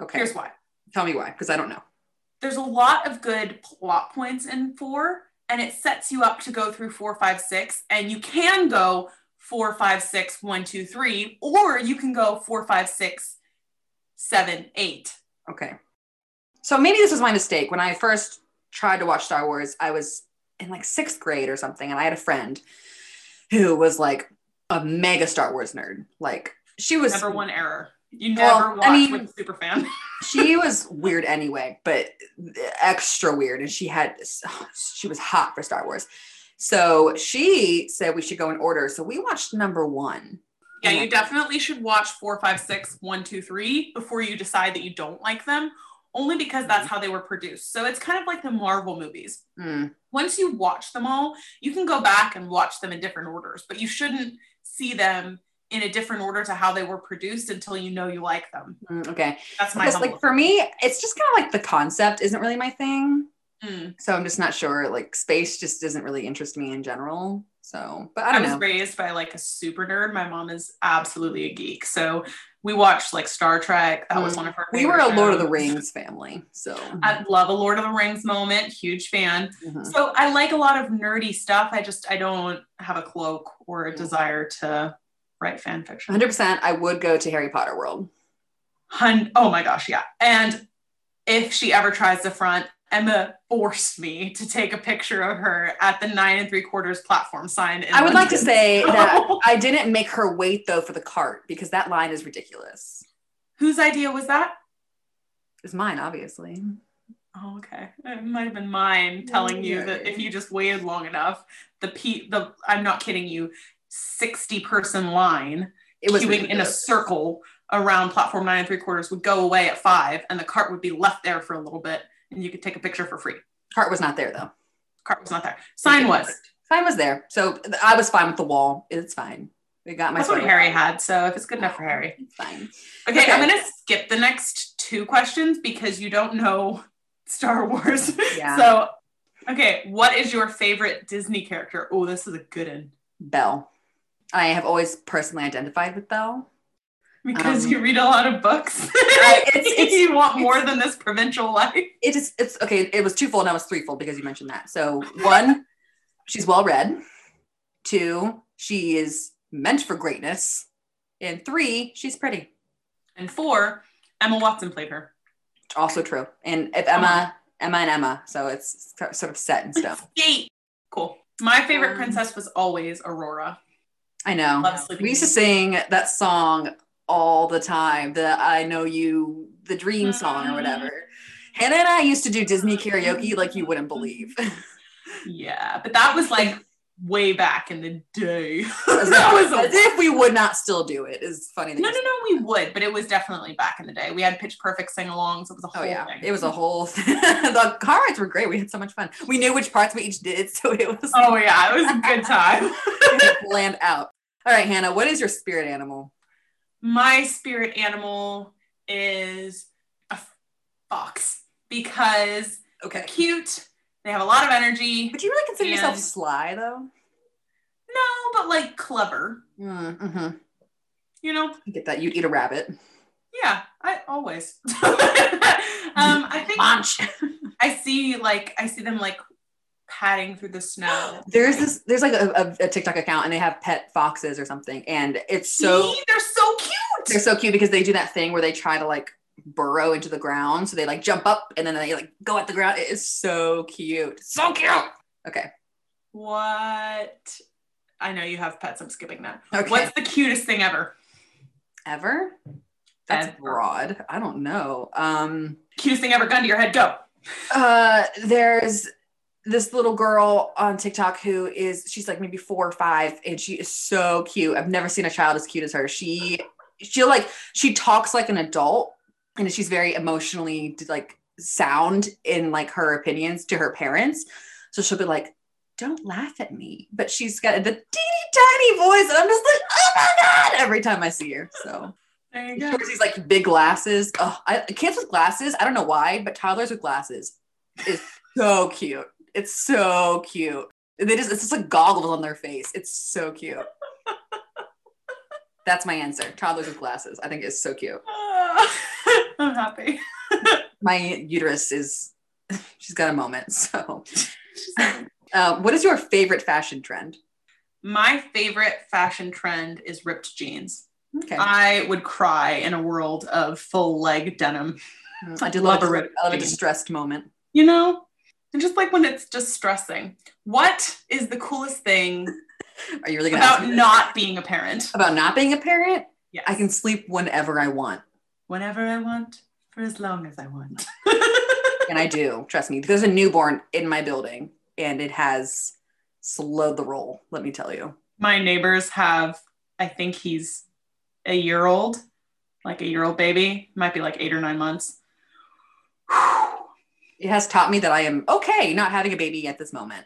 Okay. Here's why. Tell me why, because I don't know. There's a lot of good plot points in four, and it sets you up to go through four, five, six, and you can go four, five, six, one, two, three, or you can go four, five, six, seven, eight. Okay. So maybe this was my mistake. When I first tried to watch Star Wars, I was in like sixth grade or something, and I had a friend who was like a mega Star Wars nerd. Like she was Number one error. You Well, never I watch mean- with a super fan. she was weird anyway, but extra weird. And she had she was hot for Star Wars. So she said we should go in order. So we watched number one. yeah, you definitely should watch four, five, six, one, two, three before you decide that you don't like them, only because that's how they were produced. So it's kind of like the Marvel movies. Mm, once you watch them all, you can go back and watch them in different orders, but you shouldn't see them in a different order to how they were produced until you know you like them. mm, okay. That's my Because like for me, it's just kind of like the concept isn't really my thing. Mm. So I'm just not sure. Like space just doesn't really interest me in general. So, but I I, was know. raised by like a super nerd. My mom is absolutely a geek. So we watched like Star Trek. That was Mm. one of her We were a Lord of the. Rings family. So I love a Lord of the Rings moment. Huge fan. Mhm. So I like a lot of nerdy stuff. I just I don't have a cloak or a desire to write fan fiction. 100% I would go to Harry Potter World. Hun- oh my gosh, yeah. And if she ever tries to front, Emma forced me to take a picture of her at the nine and three quarters platform sign. in I would like to London. say that I didn't make her wait though for the cart because that line is ridiculous. Whose idea was that? It's mine, obviously. Oh, okay. It might have been mine telling you that if you just waited long enough, the pe the I'm not kidding you, 60 person line It was queuing in a circle around platform nine and three quarters would go away at five, and the cart would be left there for a little bit, and you could take a picture for free. cart was not there though. Cart was not there. Sign was. Sign was there. So I was fine with the wall. It's fine. We got my That's what. Harry had, so if it's good enough for oh, Harry. It's fine. Okay, Okay. I'm gonna skip the next two questions because you don't know Star Wars. Yeah. So, okay, what is your favorite Disney character? Oh, this is a good one Belle. I have always personally identified with Belle. Because Um, you read a lot of books. I- it's- it's- you want more than this provincial life. It is it's okay, it was twofold, now it's threefold because you mentioned that. So one, she's well read. Two, she is meant for greatness. And three, she's pretty. And four, Emma Watson played her. Also true. And if Emma, Emma and Emma, so it's sort of set in stone. Eight. Cool. My favorite Um, princess was always Aurora. I know. Love Sleeping We used to sing that song all the time. The I know you, the dream song or mm-hmm. whatever. Hannah and I used to do Disney karaoke like you wouldn't mm-hmm. believe. Yeah, but that was like way back in the day. That was as if we would not still do it. Is funny. that No, no, no, we would, but it was definitely back in the day. We had pitch perfect sing alongs. It was a oh, whole Oh yeah, thing. it was a whole. thing. the car rides were great. We had so much fun. We knew which parts we each did, so it was Oh yeah, it was a good time. planned out. All right, Hannah, what is your spirit animal? My spirit animal is a fox because Okay, they're cute. They have a lot of energy. would you really consider yourself sly though? No, but like clever. Mm, hmm You know? I get that. You'd eat a rabbit. Yeah, I always. um, I think Munch. I see like I see them like padding through the snow. There's this. There's like a, a, a TikTok account, and they have pet foxes or something, and it's so See? they're so cute. they're so cute because they do that thing where they try to like burrow into the ground. So they like jump up and then they like go at the ground. It is so cute. So cute. Okay. What? I know you have pets. I'm skipping that. Okay. What's the cutest thing ever? Ever? That's Ever. broad. I don't know. Um Cutest thing ever. Gun to your head. Go. uh there's this little girl on TikTok who is she's like maybe four or five and she is so cute. I've never seen a child as cute as her. She she'll like she talks like an adult and she's very emotionally like sound in like her opinions to her parents. So she'll be like, "Don't laugh at me," but she's got the teeny tiny voice, and I'm just like, "Oh my god!" every time I see her. So There you He go. wears these like big glasses. Oh, I, kids with glasses. I don't know why, but toddlers with glasses is so cute. It's so cute. They just it's just like goggles on their face. It's so cute. That's my answer. Toddlers with glasses. I think it's so cute. I'm happy. My uterus is she's got a moment. So, uh, what is your favorite fashion trend? My favorite fashion trend is ripped jeans. Okay, I would cry in a world of full leg denim. I do love, love a a, ripped I love a distressed moment. You know? And just like when it's just stressing. What is the coolest thing Are you really gonna about not being a parent? about not being a parent? Yeah. I can sleep whenever I want. whenever I want, for as long as I want. And I do, trust me. There's a newborn in my building and it has slowed the roll, let me tell you. My neighbors have, I think he's a year old, like a year old baby, might be like eight or nine months. It has taught me that I am okay not having a baby at this moment.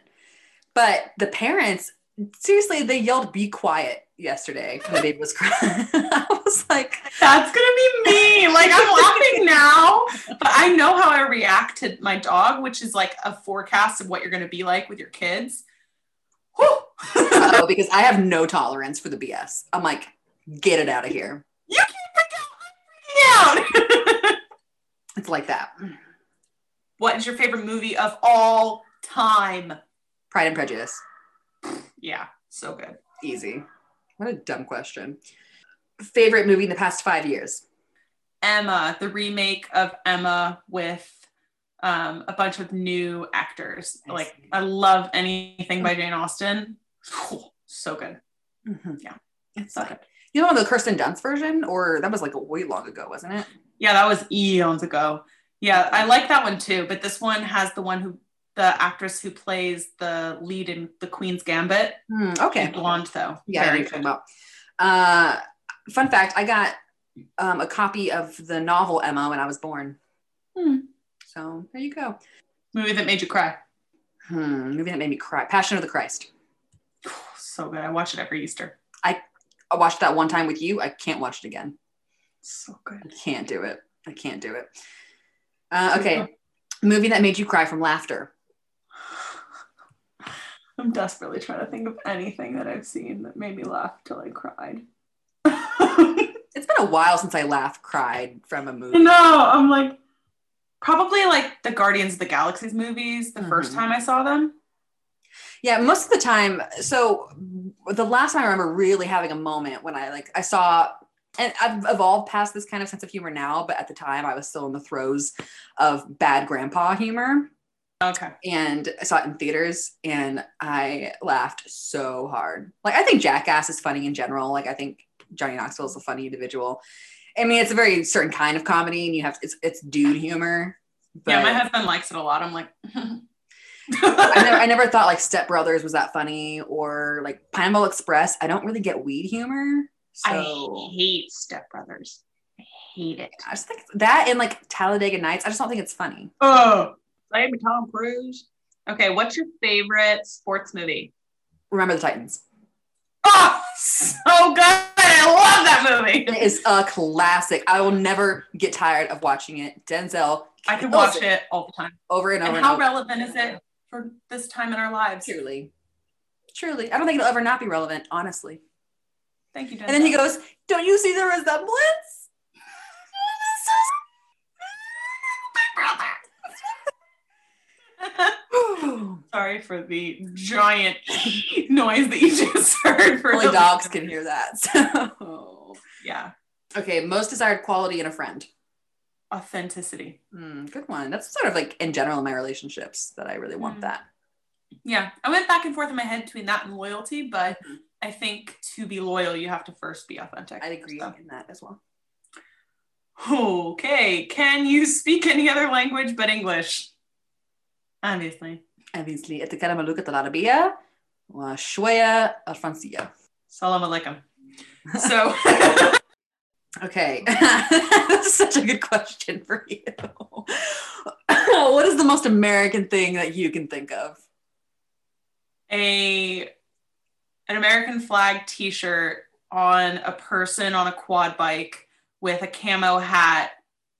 But the parents, seriously, they yelled, be quiet yesterday when the baby was crying. I was like, That's gonna be me. Like I'm laughing now, but I know how I react to my dog, which is like a forecast of what you're gonna be like with your kids. Oh, because I have no tolerance for the BS. I'm like, get it out of here. you can't freak out. I'm freaking out. It's like that. What is your favorite movie of all time? Pride and Prejudice. Yeah, so good. Easy. What a dumb question. Favorite movie in the past five years? Emma, the remake of Emma with um, a bunch of new actors. I like see. I love anything by Jane Austen. so good. Yeah. It's So good. you know the Kirsten Dunst version, or that was like way long ago, wasn't it? Yeah, that was eons ago. Yeah, I like that one too. But this one has the one who the actress who plays the lead in The Queen's Gambit. Hmm, okay. She's blonde though. Yeah, Very good. Uh, fun fact: I got um, a copy of the novel Emma when I was born. Hmm. So there you go. Movie that made you cry. Hmm, movie that made me cry. Passion of the Christ. So good. I watch it every Easter. I, I watched that one time with you. I can't watch it again. So good. I can't do it. I can't do it. Uh, okay, movie that made you cry from laughter. I'm desperately trying to think of anything that I've seen that made me laugh till I cried. It's been a while since I laughed, cried from a movie. no, I'm like probably like the Guardians of the Galaxies movies the first Mhm. time I saw them. Yeah, most of the time. So the last time I remember really having a moment when I like I saw, and I've evolved past this kind of sense of humor now, but at the time I was still in the throes of bad grandpa humor, Okay. and I saw it in theaters, and I laughed so hard. Like I think Jackass is funny in general. Like I think Johnny Knoxville is a funny individual. I mean, it's a very certain kind of comedy, and you have it's it's dude humor. But yeah, my husband likes it a lot. I'm like, I never, I never thought like Step Brothers was that funny or like Pineapple Express. I don't really get weed humor. So I hate Step Brothers. I hate it. I just think that and like Talladega Nights, I just don't think it's funny. Oh, blame Tom Cruise. Okay, what's your favorite sports movie? Remember the Titans. Oh, so good. I love that movie. It is a classic. I will never get tired of watching it. Denzel I can watch it all the time. over and over And and, how over. relevant is it for this time in our lives? Truly. Truly. I don't think it'll ever not be relevant, honestly. Thank you, Denzel. And then he goes, Don't you see the resemblance? Sorry for the giant noise that you just heard. Only dogs can hear that. So Yeah, okay, most desired quality in a friend. authenticity. Hmm, good one. That's sort of like in general in my relationships that I really want Mm. that. Yeah, I went back and forth in my head between that and loyalty, but Mhm. I think to be loyal, you have to first be authentic. I'd agree So- in that as well. Okay, can you speak any other language but English? Obviously. Obviously, أتكلم اللغة العربية وشوية الفرنسية. Salam alaikum. So, Okay, that's such a good question for you. what is the most American thing that you can think of? a an American flag T-shirt on a person on a quad bike with a camo hat,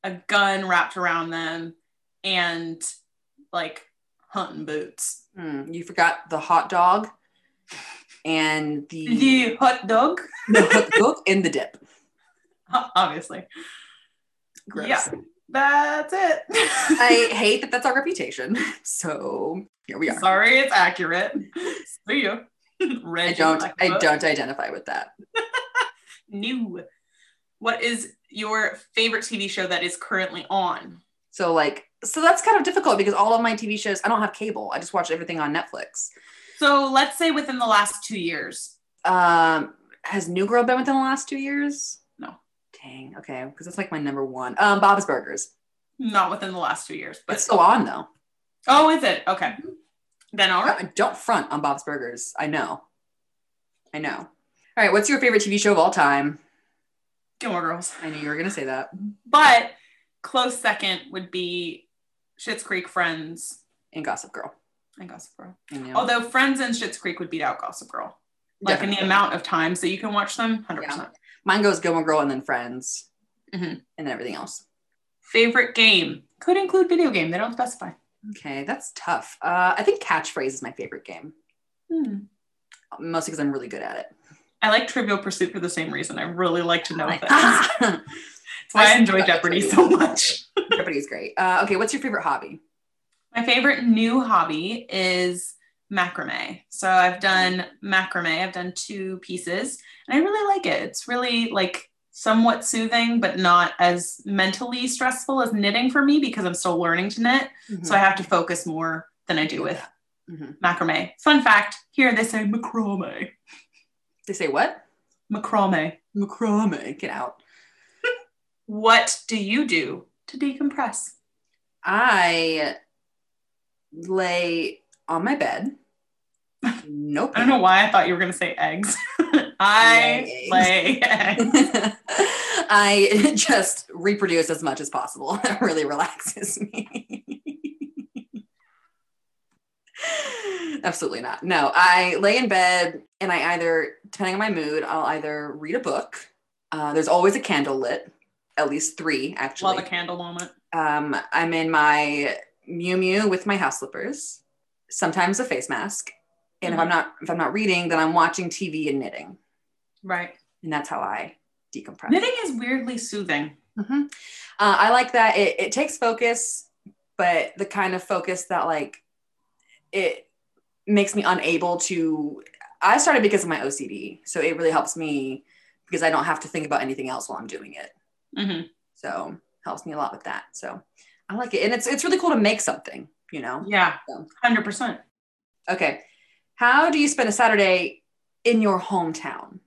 a gun wrapped around them, and like hunting boots. Hmm, you forgot the hot dog and the, The hot dog, the hot dog and the dip. obviously. Gross. Yeah. That's it. I hate that that's our reputation. So here we are. Sorry, it's accurate. See you. I don't I Blackfoot. don't identify with that. New. What is your favorite TV show that is currently on? So like so that's kind of difficult because all of my TV shows I don't have cable. I just watch everything on Netflix. So let's say within the last two years. Um has New Girl been within the last two years? No. Dang. Okay, because that's like my number one. Um, Bob's Burgers. Not within the last two years, but It's still on though. oh, is it? Okay. Then all right. Don't front on Bob's Burgers. I know. I know. All right. What's your favorite TV show of all time? Gilmore Girls. I knew you were gonna say that. But close second would be Schitt's Creek, Friends, And Gossip Girl. and Gossip Girl. I know. Although Friends and Schitt's Creek would beat out Gossip Girl. Like in the amount of times that you can watch them, 100%. Mine goes Gilmore Girl and then Friends, Mhm. and then everything else. Favorite game could include video game. They don't specify. Okay, that's tough. Uh, I think Catchphrase is my favorite game, Hmm. mostly because I'm really good at it. I like Trivial Pursuit for the same reason. I really like to know Like- things. That's why I enjoy Jeopardy so much. Jeopardy is great. Uh, okay, what's your favorite hobby? My favorite new hobby is macrame. So I've done macrame. I've done two pieces, and I really like it. It's really like somewhat soothing, but not as mentally stressful as knitting for me because I'm still learning to knit. So I have to focus more than I do with Mhm. macrame. Fun fact: here they say macrame. They say what? Macrame. Macrame. Get out. What do you do to decompress? I lay on my bed. Nope. I don't know why I thought you were going to say eggs. I Lay eggs. I just reproduce as much as possible. It really relaxes me. Absolutely not. No, I lay in bed and I either, depending on my mood, I'll either read a book. Uh, there's always a candle lit, at least three actually. Love a candle moment. Um, I'm in my muumuu with my house slippers, sometimes a face mask. And if I'm not if I'm not reading, then I'm watching TV and knitting. Right. And that's how I decompress. Knitting is weirdly soothing. Mhm. Uh, I like that. It, it takes focus, but the kind of focus that like it makes me unable to. I started because of my OCD, so it really helps me because I don't have to think about anything else while I'm doing it. Mhm. So helps me a lot with that. So I like it, and it's it's really cool to make something. You know. Yeah, So. 100%. Okay. How do you spend a Saturday in your hometown?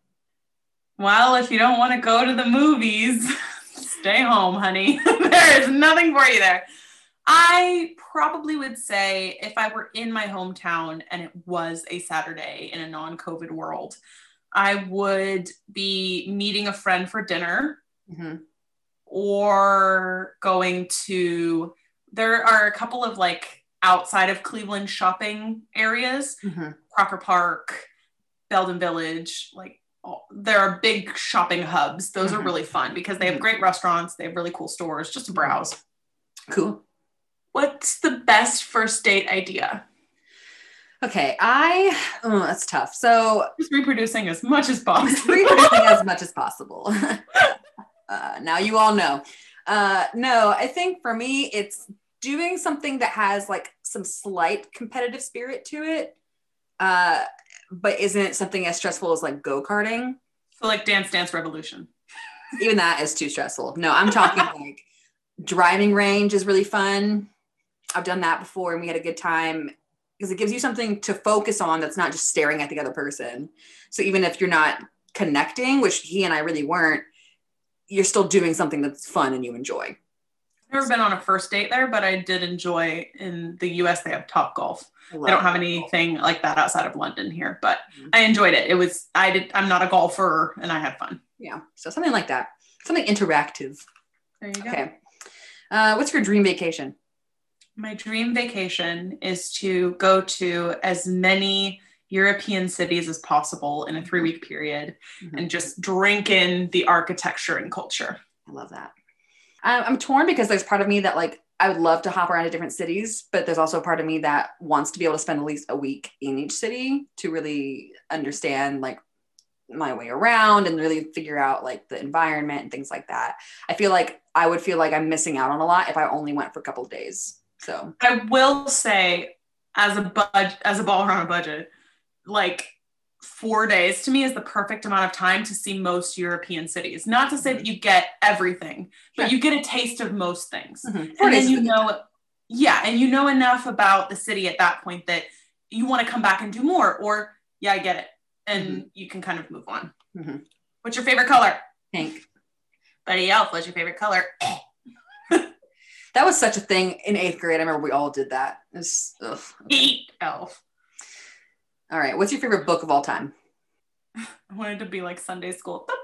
Well, if you don't want to go to the movies, stay home, honey. there is nothing for you there. I probably would say if I were in my hometown and it was a Saturday in a non COVID world, I would be meeting a friend for dinner Mhm. or going to, there are a couple of like outside of Cleveland shopping areas Mhm. Crocker Park, Belden Village, like there are big shopping hubs. Those are Mhm. really fun because they have great restaurants, they have really cool stores just to browse. Cool. What's the best first date idea? Okay. I, oh, that's tough. So Just reproducing as much as possible. reproducing as much as possible. uh, now you all know. Uh, no, I think for me, it's doing something that has like some slight competitive spirit to it, uh, but isn't it something as stressful as like go karting. so like Dance Dance Revolution. Even that is too stressful. No, I'm talking like driving range is really fun. I've done that before and we had a good time because it gives you something to focus on that's not just staring at the other person. So even if you're not connecting, which he and I really weren't, you're still doing something that's fun and you enjoy. Never been on a first date there, but I did enjoy in the US they have Topgolf. They don't have anything like that outside of London here, but Mhm. I enjoyed it. It was I did I'm not a golfer and I had fun. Yeah. So something like that. Something interactive. There you go. Okay. Uh, what's your dream vacation? My dream vacation is to go to as many European cities as possible in a three week period Mhm. and just drink in the architecture and culture. I love that. I'm, I'm torn because there's part of me that like I would love to hop around to different cities, but there's also a part of me that wants to be able to spend at least a week in each city to really understand like my way around and really figure out like the environment and things like that. I feel like I would feel like I'm missing out on a lot if I only went for a couple of days. So I will say, as a bud, as a baller on a budget, like four days to me is the perfect amount of time to see most European cities. Not to say that you get everything, but Sure. you get a taste of most things. Mhm. And then you know yeah and you know enough about the city at that point that you want to come back and do more or yeah i get it and you can kind of move on Mhm. what's your favorite color Pink. buddy elf what's your favorite color That was such a thing in eighth grade. I remember we all did that. It's, ugh. eat elf All right. What's your favorite book of all time? i wanted to be like sunday school the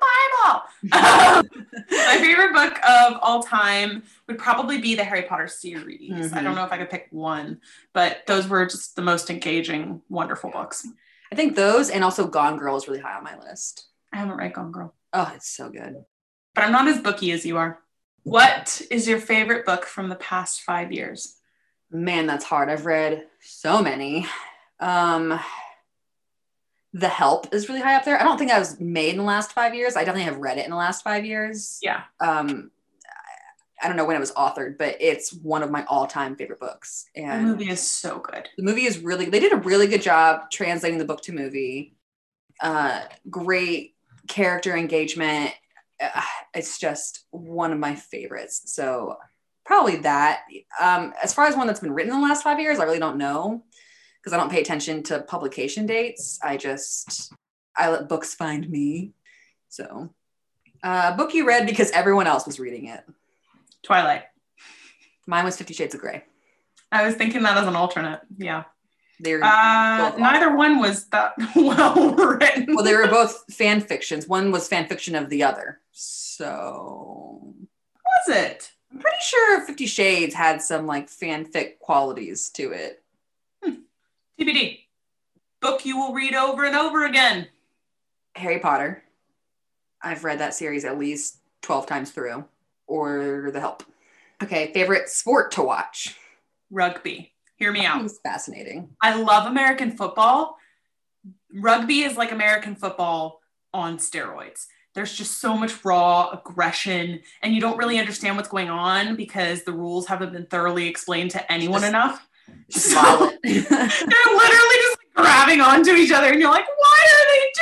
bible my favorite book of all time would probably be the harry potter series i Mhm. don't know if i could pick one but those were just the most engaging wonderful books I think those and also Gone Girl is really high on my list. i haven't read gone girl Oh, it's so good. but I'm not as booky as you are. What is your favorite book from the past five years? Man, that's hard. I've read so many. Um, the Help is really high up there. I don't think that was made in the last five years. I definitely have read it in the last five years. Yeah. Um, I don't know when it was authored, but it's one of my all-time favorite books. And the movie is so good. the movie is really they did a really good job translating the book to movie uh great character engagement Uh, it's just one of my favorites so probably that um as far as one that's been written in the last five years i really don't know because i don't pay attention to publication dates i just i let books find me so uh book you read because everyone else was reading it Twilight. mine was 50 shades of gray I was thinking that as an alternate. Yeah. they're Uh, neither one was that well written. well, they were both fan fictions. One was fan fiction of the other. So was it? I'm pretty sure Fifty Shades had some like fanfic qualities to it. TBD. Book you will read over and over again. Harry Potter. I've read that series at least 12 times through, or The Help. Okay, favorite sport to watch. Rugby. Hear me out. It's fascinating. I love American football. Rugby is like American football on steroids. There's just so much raw aggression, and you don't really understand what's going on because the rules haven't been thoroughly explained to anyone Just- enough. So- They're literally just like, grabbing onto each other, and you're like, why are they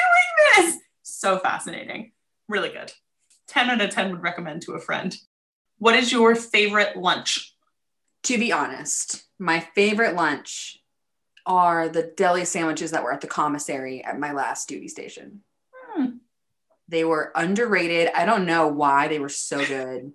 doing this? So fascinating. Really good. 10 out of 10 would recommend to a friend. What is your favorite lunch? to be honest, my favorite lunch are the deli sandwiches that were at the commissary at my last duty station. Hmm. They were underrated. I don't know why they were so good.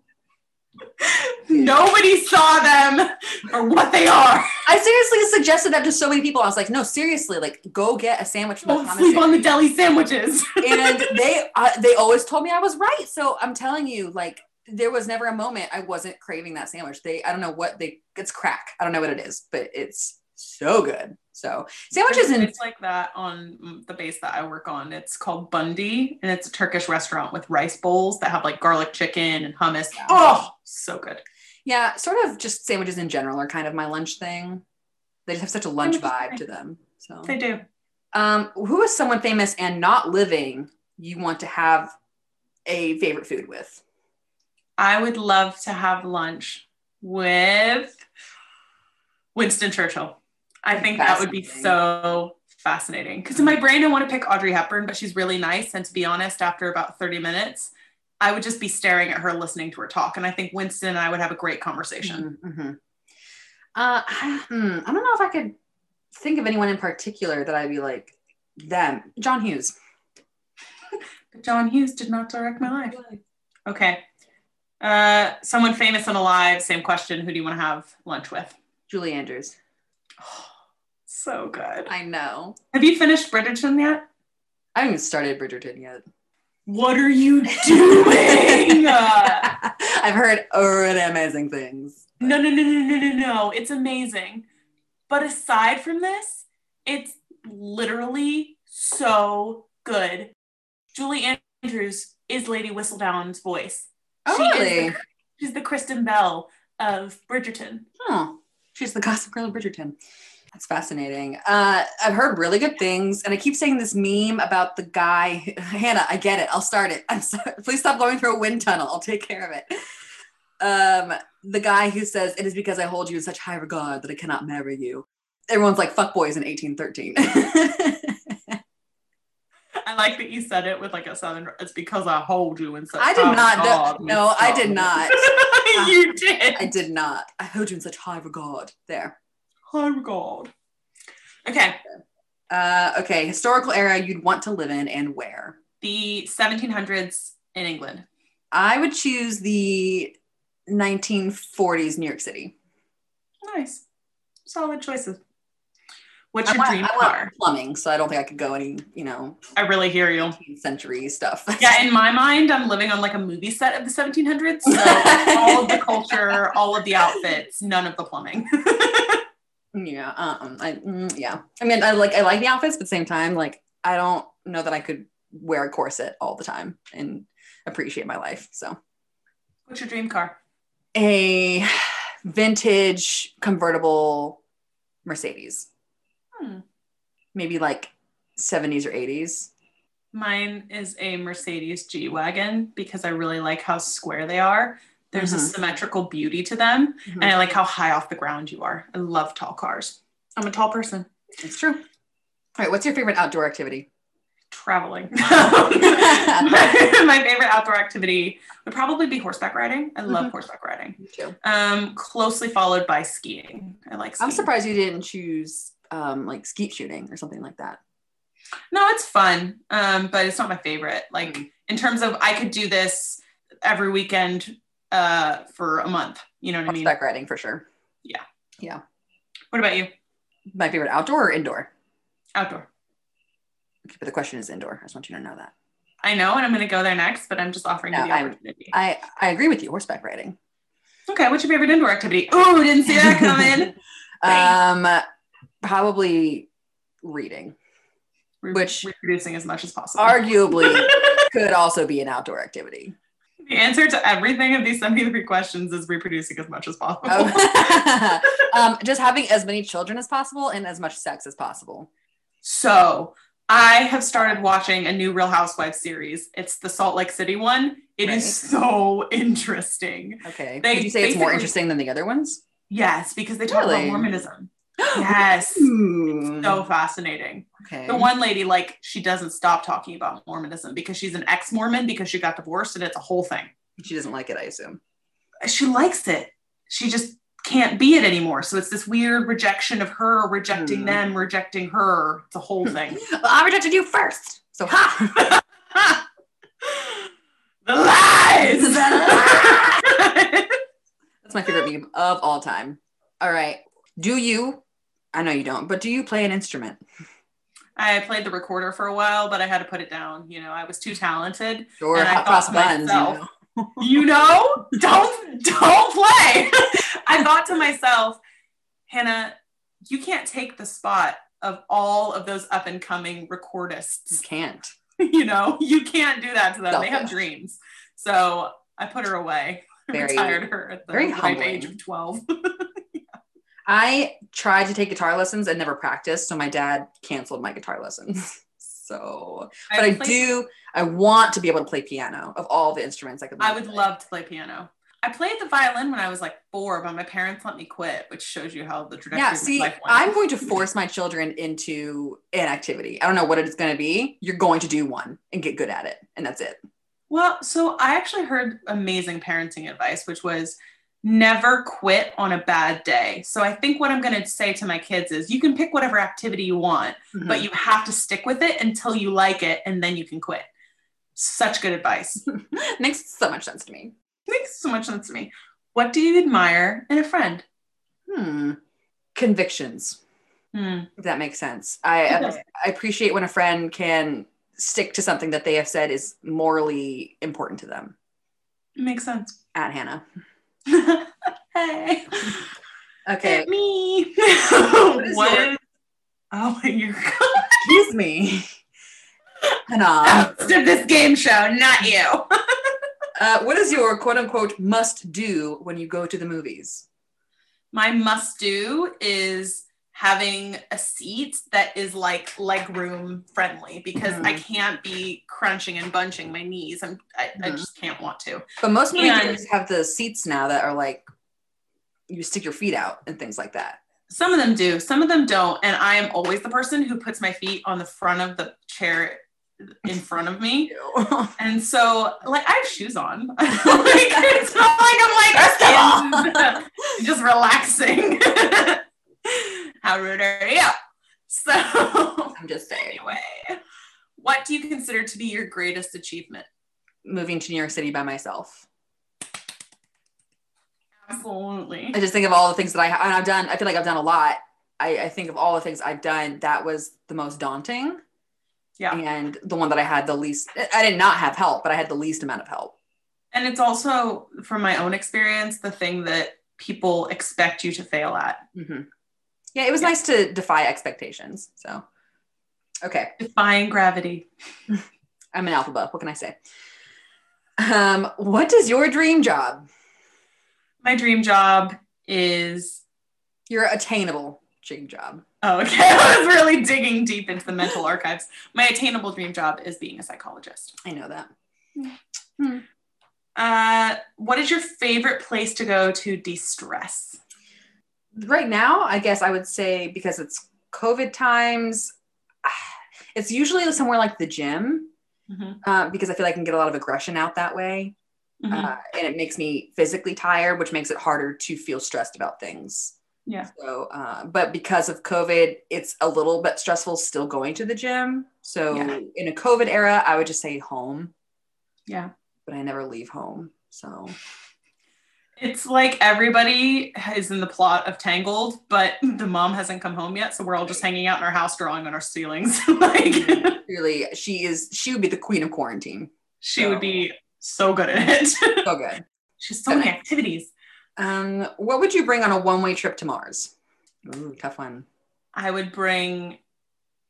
Nobody saw them or what they are. I seriously suggested that to so many people. I was like, no, seriously, like go get a sandwich from Don't sleep on the deli sandwiches. and they uh, they always told me I was right. So I'm telling you, like there was never a moment I wasn't craving that sandwich. They I don't know what they it's crack. I don't know what it is, but it's so good. So sandwiches and it's like that on the base that I work on. It's called Bundy, and it's a Turkish restaurant with rice bowls that have like garlic chicken and hummus. Oh, so good. Yeah, sort of just sandwiches in general are kind of my lunch thing. They just have such a lunch vibe to them. So, They do. um, who is someone famous and not living you want to have a favorite food with? I would love to have lunch with Winston Churchill. I think that would be so fascinating. Because in my brain, I want to pick Audrey Hepburn, but she's really nice. And to be honest, after about 30 minutes, I would just be staring at her, listening to her talk. And I think Winston and I would have a great conversation. Mhm. Uh, I, hmm, I don't know if I could think of anyone in particular that I'd be like them. John Hughes. But John Hughes did not direct my life. Okay. Uh, someone famous and alive, same question. Who do you want to have lunch with? Julie Andrews. So good. I know. Have you finished Bridgerton yet? I haven't started Bridgerton yet. What are you doing? I've heard really amazing things. no, no, no, no, no, no, no. It's amazing. But aside from this, it's literally so good. Julie Andrews is Lady Whistledown's voice. Oh, She is really? the- she's the Kristen Bell of Bridgerton. Oh, she's the gossip girl of Bridgerton. That's fascinating. Uh, I've heard really good things, and I keep saying this meme about the guy. Hannah, I get it. I'll start it. I'm sorry. Please stop going through a wind tunnel. I'll take care of it. Um, the guy who says it is because I hold you in such high regard that I cannot marry you. Everyone's like fuck boys in 1813. I like that you said it with like a southern. It's because I hold you in such. I did not. regard, No, no, I did not. You did. I did not. I hold you in such high regard. There. High regard. Okay, Uh, okay, historical era you'd want to live in and where? the 1700s in England. I would choose the 1940s New York City. Nice, solid choices. What's I your want, dream I car? plumbing, so I don't think I could go any, you know, I really hear you. 18th century stuff. Yeah, in my mind, I'm living on like a movie set of the 1700s. So all of the culture, all of the outfits, none of the plumbing. yeah, um, I, mm, yeah. I mean, I like I like the outfits, but the same time, like I don't know that I could wear a corset all the time and appreciate my life. So What's your dream car? a vintage convertible Mercedes, Hmm. maybe like 70s or 80s. Mine is a Mercedes G Wagon because I really like how square they are. There's a Mhm. symmetrical beauty to them, and I like how high off the ground you are. I love tall cars. I'm a tall person. It's true. All right, what's your favorite outdoor activity? Traveling. My favorite outdoor activity would probably be horseback riding. I love Mhm. horseback riding. Me too. Um, closely followed by skiing. I like. Skiing. I'm surprised you didn't choose um, like skeet shooting or something like that. No, it's fun, um, but it's not my favorite. Like Mm. in terms of, I could do this every weekend uh, for a month. You know what I mean? Horseback riding for sure. Yeah. Yeah. What about you? My favorite outdoor or indoor? Outdoor. Okay, but the question is indoor. I just want you to know that. I know, and I'm going to go there next, but I'm just offering No, you the opportunity. I I agree with you. Horseback riding. okay, what's your favorite indoor activity? Oh, didn't see that coming. um, probably reading. Re- Which- reproducing as much as possible. Arguably, could also be an outdoor activity. The answer to everything of these 73 questions is reproducing as much as possible. Oh. um, just having as many children as possible and as much sex as possible. So I have started watching a new Real Housewives series. It's the Salt Lake City one. It is Right. so interesting. Okay. They Would you say it's more interesting than the other ones? Yes, because they talk Really? about Mormonism. Yes. So fascinating. okay. The one lady, like, she doesn't stop talking about Mormonism because she's an ex Mormon because she got divorced and it's a whole thing. she doesn't like it, I assume. She likes it. She just can't be it anymore. So it's this weird rejection of her, rejecting Hmm. them, rejecting her. It's a whole thing. Well, I rejected you first. So ha. the lies! That's my favorite meme of all time. All right. Do you? I know you don't, but do you play an instrument? I played the recorder for a while, but I had to put it down. You know, I was too talented. Sure, And I hot cross buns? You know? You know, don't don't play. I thought to myself, Hannah, you can't take the spot of all of those up and coming You recordists. can't. You know, you can't do that to them. They have dreams. So I put her away. Very- retired her at the ripe age of 12. I tried to take guitar lessons and never practiced, so my dad canceled my guitar lessons. So, but I, do. I want to be able to play piano of all the instruments I could. I would play. love to play piano. I played the violin when I was like four, but my parents let me quit, which shows you how the trajectory Yeah, see, my life went. I'm going to force my children into an activity. I don't know what it's going to be. You're going to do one and get good at it, and that's it. Well, so I actually heard amazing parenting advice, which was never quit on a bad day. So I think what I'm going to say to my kids is you can pick whatever activity you want, Mm-hmm. but you have to stick with it until you like it and then you can quit. Such good advice. makes so much sense to me. Makes so much sense to me. What do you admire in a friend? Hmm. Convictions. Hmm. if that makes sense. I, does. I appreciate when a friend can stick to something that they have said is morally important to them. Makes sense. At Hannah. Hey. Okay. Hit me. is what your- Oh, you're Excuse me. Hannah. to this game show, not you. Uh, what is your quote unquote must do when you go to the movies? My must do is having a seat that is like leg room friendly because I Mhm. can't be crunching and bunching my knees. I'm, I, I Mhm. just can't want to. But most movie theaters have the seats now that are like you stick your feet out and things like that. Some of them do, some of them don't. And I am always the person who puts my feet on the front of the chair in front of me. And so, like, I have shoes on. like, it's not like I'm like just relaxing. How rude are you? So, I'm just saying. anyway, what do you consider to be your greatest achievement? Moving to New York City by myself. Absolutely. I just think of all the things that I and I've done. I feel like I've done a lot. I, I think of all the things I've done. That was the most daunting Yeah. and the one that I had the least. I did not have help, but I had the least amount of help. And it's also, from my own experience, the thing that people expect you to fail at. Mhm. Yeah, it was Yeah. nice to defy expectations. So, okay, Defying gravity. I'm an alpha. buff. What can I say? Um, what is your dream job? My dream job is Your attainable dream job. Oh, okay. I was really digging deep into the mental archives. My attainable dream job is being a psychologist. I know that. Uh, what is your favorite place to go to de-stress? Right now, I guess I would say because it's COVID times, it's usually somewhere like the gym Mhm. uh, because I feel like I can get a lot of aggression out that way. Mhm. uh, and it makes me physically tired, which makes it harder to feel stressed about things. Yeah. So, uh, but because of COVID, it's a little bit stressful still going to the gym. So, Yeah. in a COVID era, I would just say home, yeah. but I never leave home. So, It's like everybody is in the plot of Tangled, but the mom hasn't come home yet, so we're all just hanging out in our house drawing on our ceilings. like really, she is, she would be the queen of quarantine. she would be so good at it. So good. She has so many activities. Um, what would you bring on a one way trip to Mars? Ooh, tough one. I would bring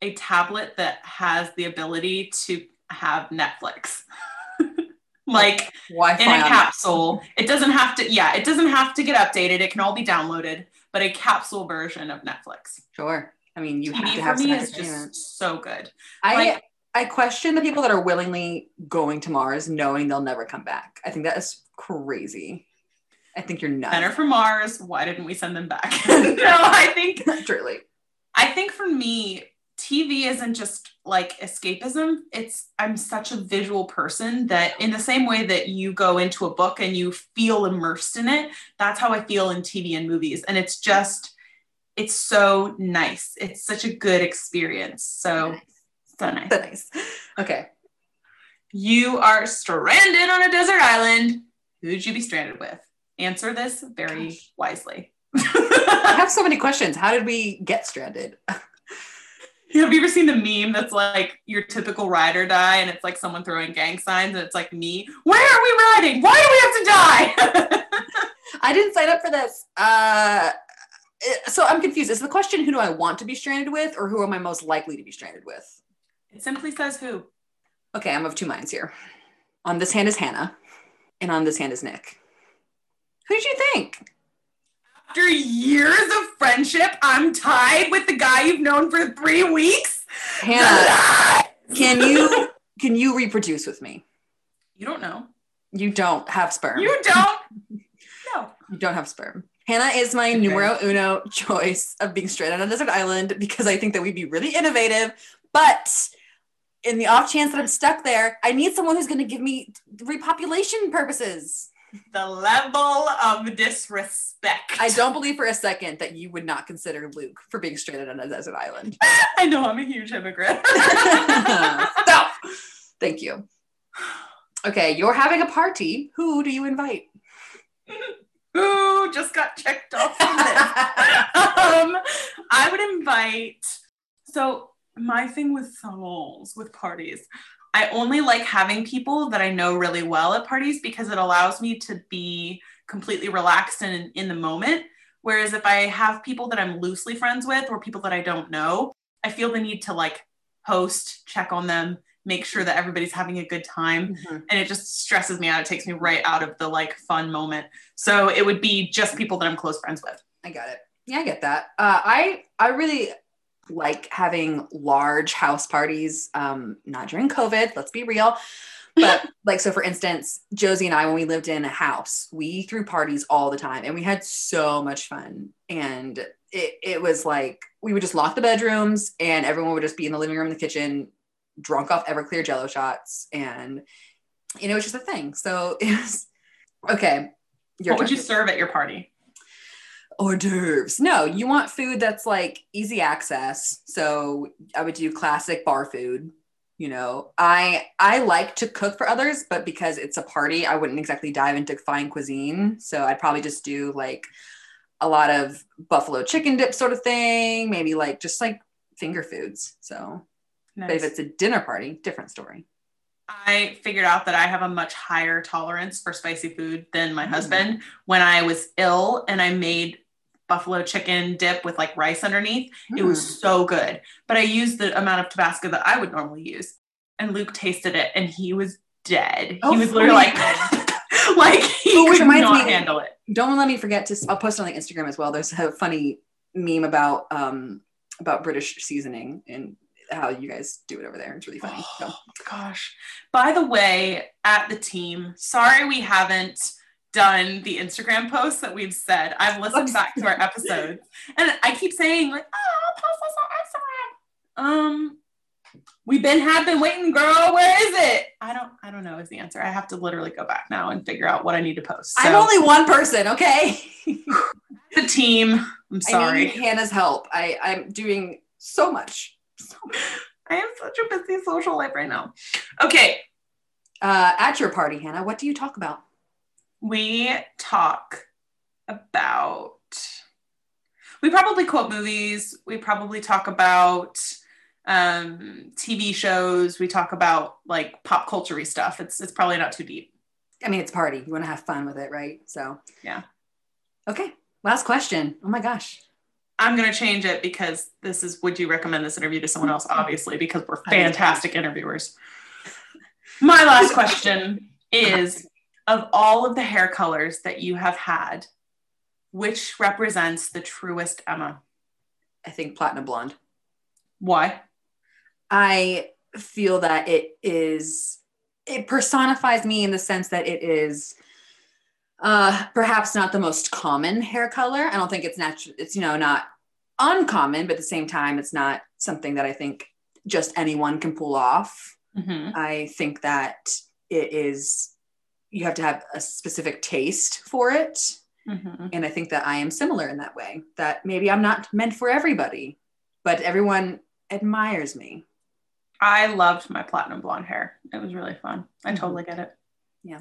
a tablet that has the ability to have Netflix. like Wi-Fi in a capsule. It doesn't have to, yeah, it doesn't have to get updated. It can all be downloaded, but a capsule version of Netflix. Sure. I mean, you have to have me is just so good. I Like- I question the people that are willingly going to Mars knowing they'll never come back. I think that is crazy. I think you're nuts. Better for Mars. Why didn't we send them back? no, I think Truly. I think for me, TV isn't just like escapism. It's I'm such a visual person that in the same way that you go into a book and you feel immersed in it, that's how I feel in TV and movies. And it's just it's so nice. It's such a good experience. So so nice. So nice. Okay. You are stranded on a desert island. Who'd you be stranded with? Answer this very Gosh. wisely. I have so many questions. How did we get stranded? Have you ever seen the meme that's like your typical ride or die, and it's like someone throwing gang signs, and it's like me. Where are we riding? Why do we have to die? I didn't sign up for this. Uh, so I'm confused. Is the question who do I want to be stranded with or who am I most likely to be stranded with? it simply says who. Okay, I'm of two minds here. On this hand is Hannah, and on this hand is Nick. Who did you think? After years of friendship, I'm tied with the guy you've known for three weeks. Hannah, can you can you reproduce with me? You don't know. You don't have sperm. You don't. No. You don't have sperm. Hannah is my Okay. numero uno choice of being stranded on a desert island because I think that we'd be really innovative. But in the off chance that I'm stuck there, I need someone who's going to give me repopulation purposes. The level of disrespect. I don't believe for a second that you would not consider Luke for being stranded on a desert island. I know I'm a huge hypocrite. Stop. Thank you. Okay, you're having a party. Who do you invite? Who just got checked off from this? um, I would invite. So my thing with souls with parties, I only like having people that I know really well at parties because it allows me to be completely relaxed and in the moment. Whereas if I have people that I'm loosely friends with or people that I don't know, I feel the need to like host, check on them, make sure that everybody's having a good time Mhm. and it just stresses me out it takes me right out of the like fun moment so it would be just people that i'm close friends with I got it. Yeah, I get that. Uh, I I really like having large house parties. Um, not during COVID. Let's be real. But like, so for instance, Josie and I, when we lived in a house, we threw parties all the time, and we had so much fun. And it it was like we would just lock the bedrooms, and everyone would just be in the living room, the kitchen, drunk off Everclear Jello shots, and you know, it's just a thing. So it was okay. what would you serve at your party hors d'oeuvres. No, you want food that's like easy access. So I would do classic bar food. You know, I I like to cook for others, but because it's a party, I wouldn't exactly dive into fine cuisine. So I'd probably just do like a lot of buffalo chicken dip sort of thing, maybe like just like finger foods. So, but if it's a dinner party, different story. I figured out that I have a much higher tolerance for spicy food than my Mm. husband. When I was ill and I made buffalo chicken dip with like rice underneath, it Mm. was so good. But I used the amount of Tabasco that I would normally use. And Luke tasted it and he was dead. Oh, he was literally like, like he Oh, which could not me- handle it. don't let me forget to i'll post it on the instagram as well there's a funny meme about um about british seasoning and how you guys do it over there it's really funny so Oh, gosh. By the way, at the team, sorry we haven't done the Instagram posts that we've said. I've listened back to our episodes and I keep saying, like, oh, I'll post this on Instagram. Um, we've been have been waiting, girl. Where is it? I don't I don't know is the answer. I have to literally go back now and figure out what I need to post. i'm only one person okay the team. I'm i sorry. need hannah's help i i'm doing so much so much. I have such a busy social life right now. Okay. uh at your party hannah what do you talk about we talk about we probably quote movies. We probably talk about um tv shows. We talk about like pop culture stuff. It's it's probably not too deep. I mean it's party. You want to have fun with it right? So. Yeah. okay last question. Oh my gosh. I'm going to change it because this is would you recommend this interview to someone else? Obviously because we're fantastic interviewers. My last question is of all of the hair colors that you have had which represents the truest emma i think platinum blonde why I feel that it is it personifies me in the sense that it is uh perhaps not the most common hair color. I don't think it's natural it's you know not uncommon, but at the same time it's not something that I think just anyone can pull off. Mhm. I think that it is you have to have a specific taste for it. Mhm. And I think that I am similar in that way, that maybe I'm not meant for everybody, but everyone admires me. I loved my platinum blonde hair. It was really fun. I Mhm. totally get it. Yeah.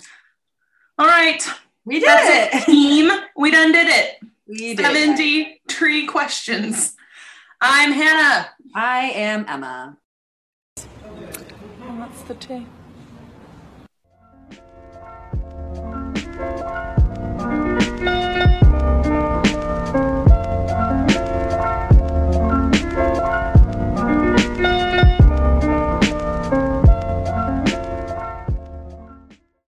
All right. We did That's it, it. team. We done did it. We did. 70 tree questions. I'm Hannah. I am Emma. And that's the tea?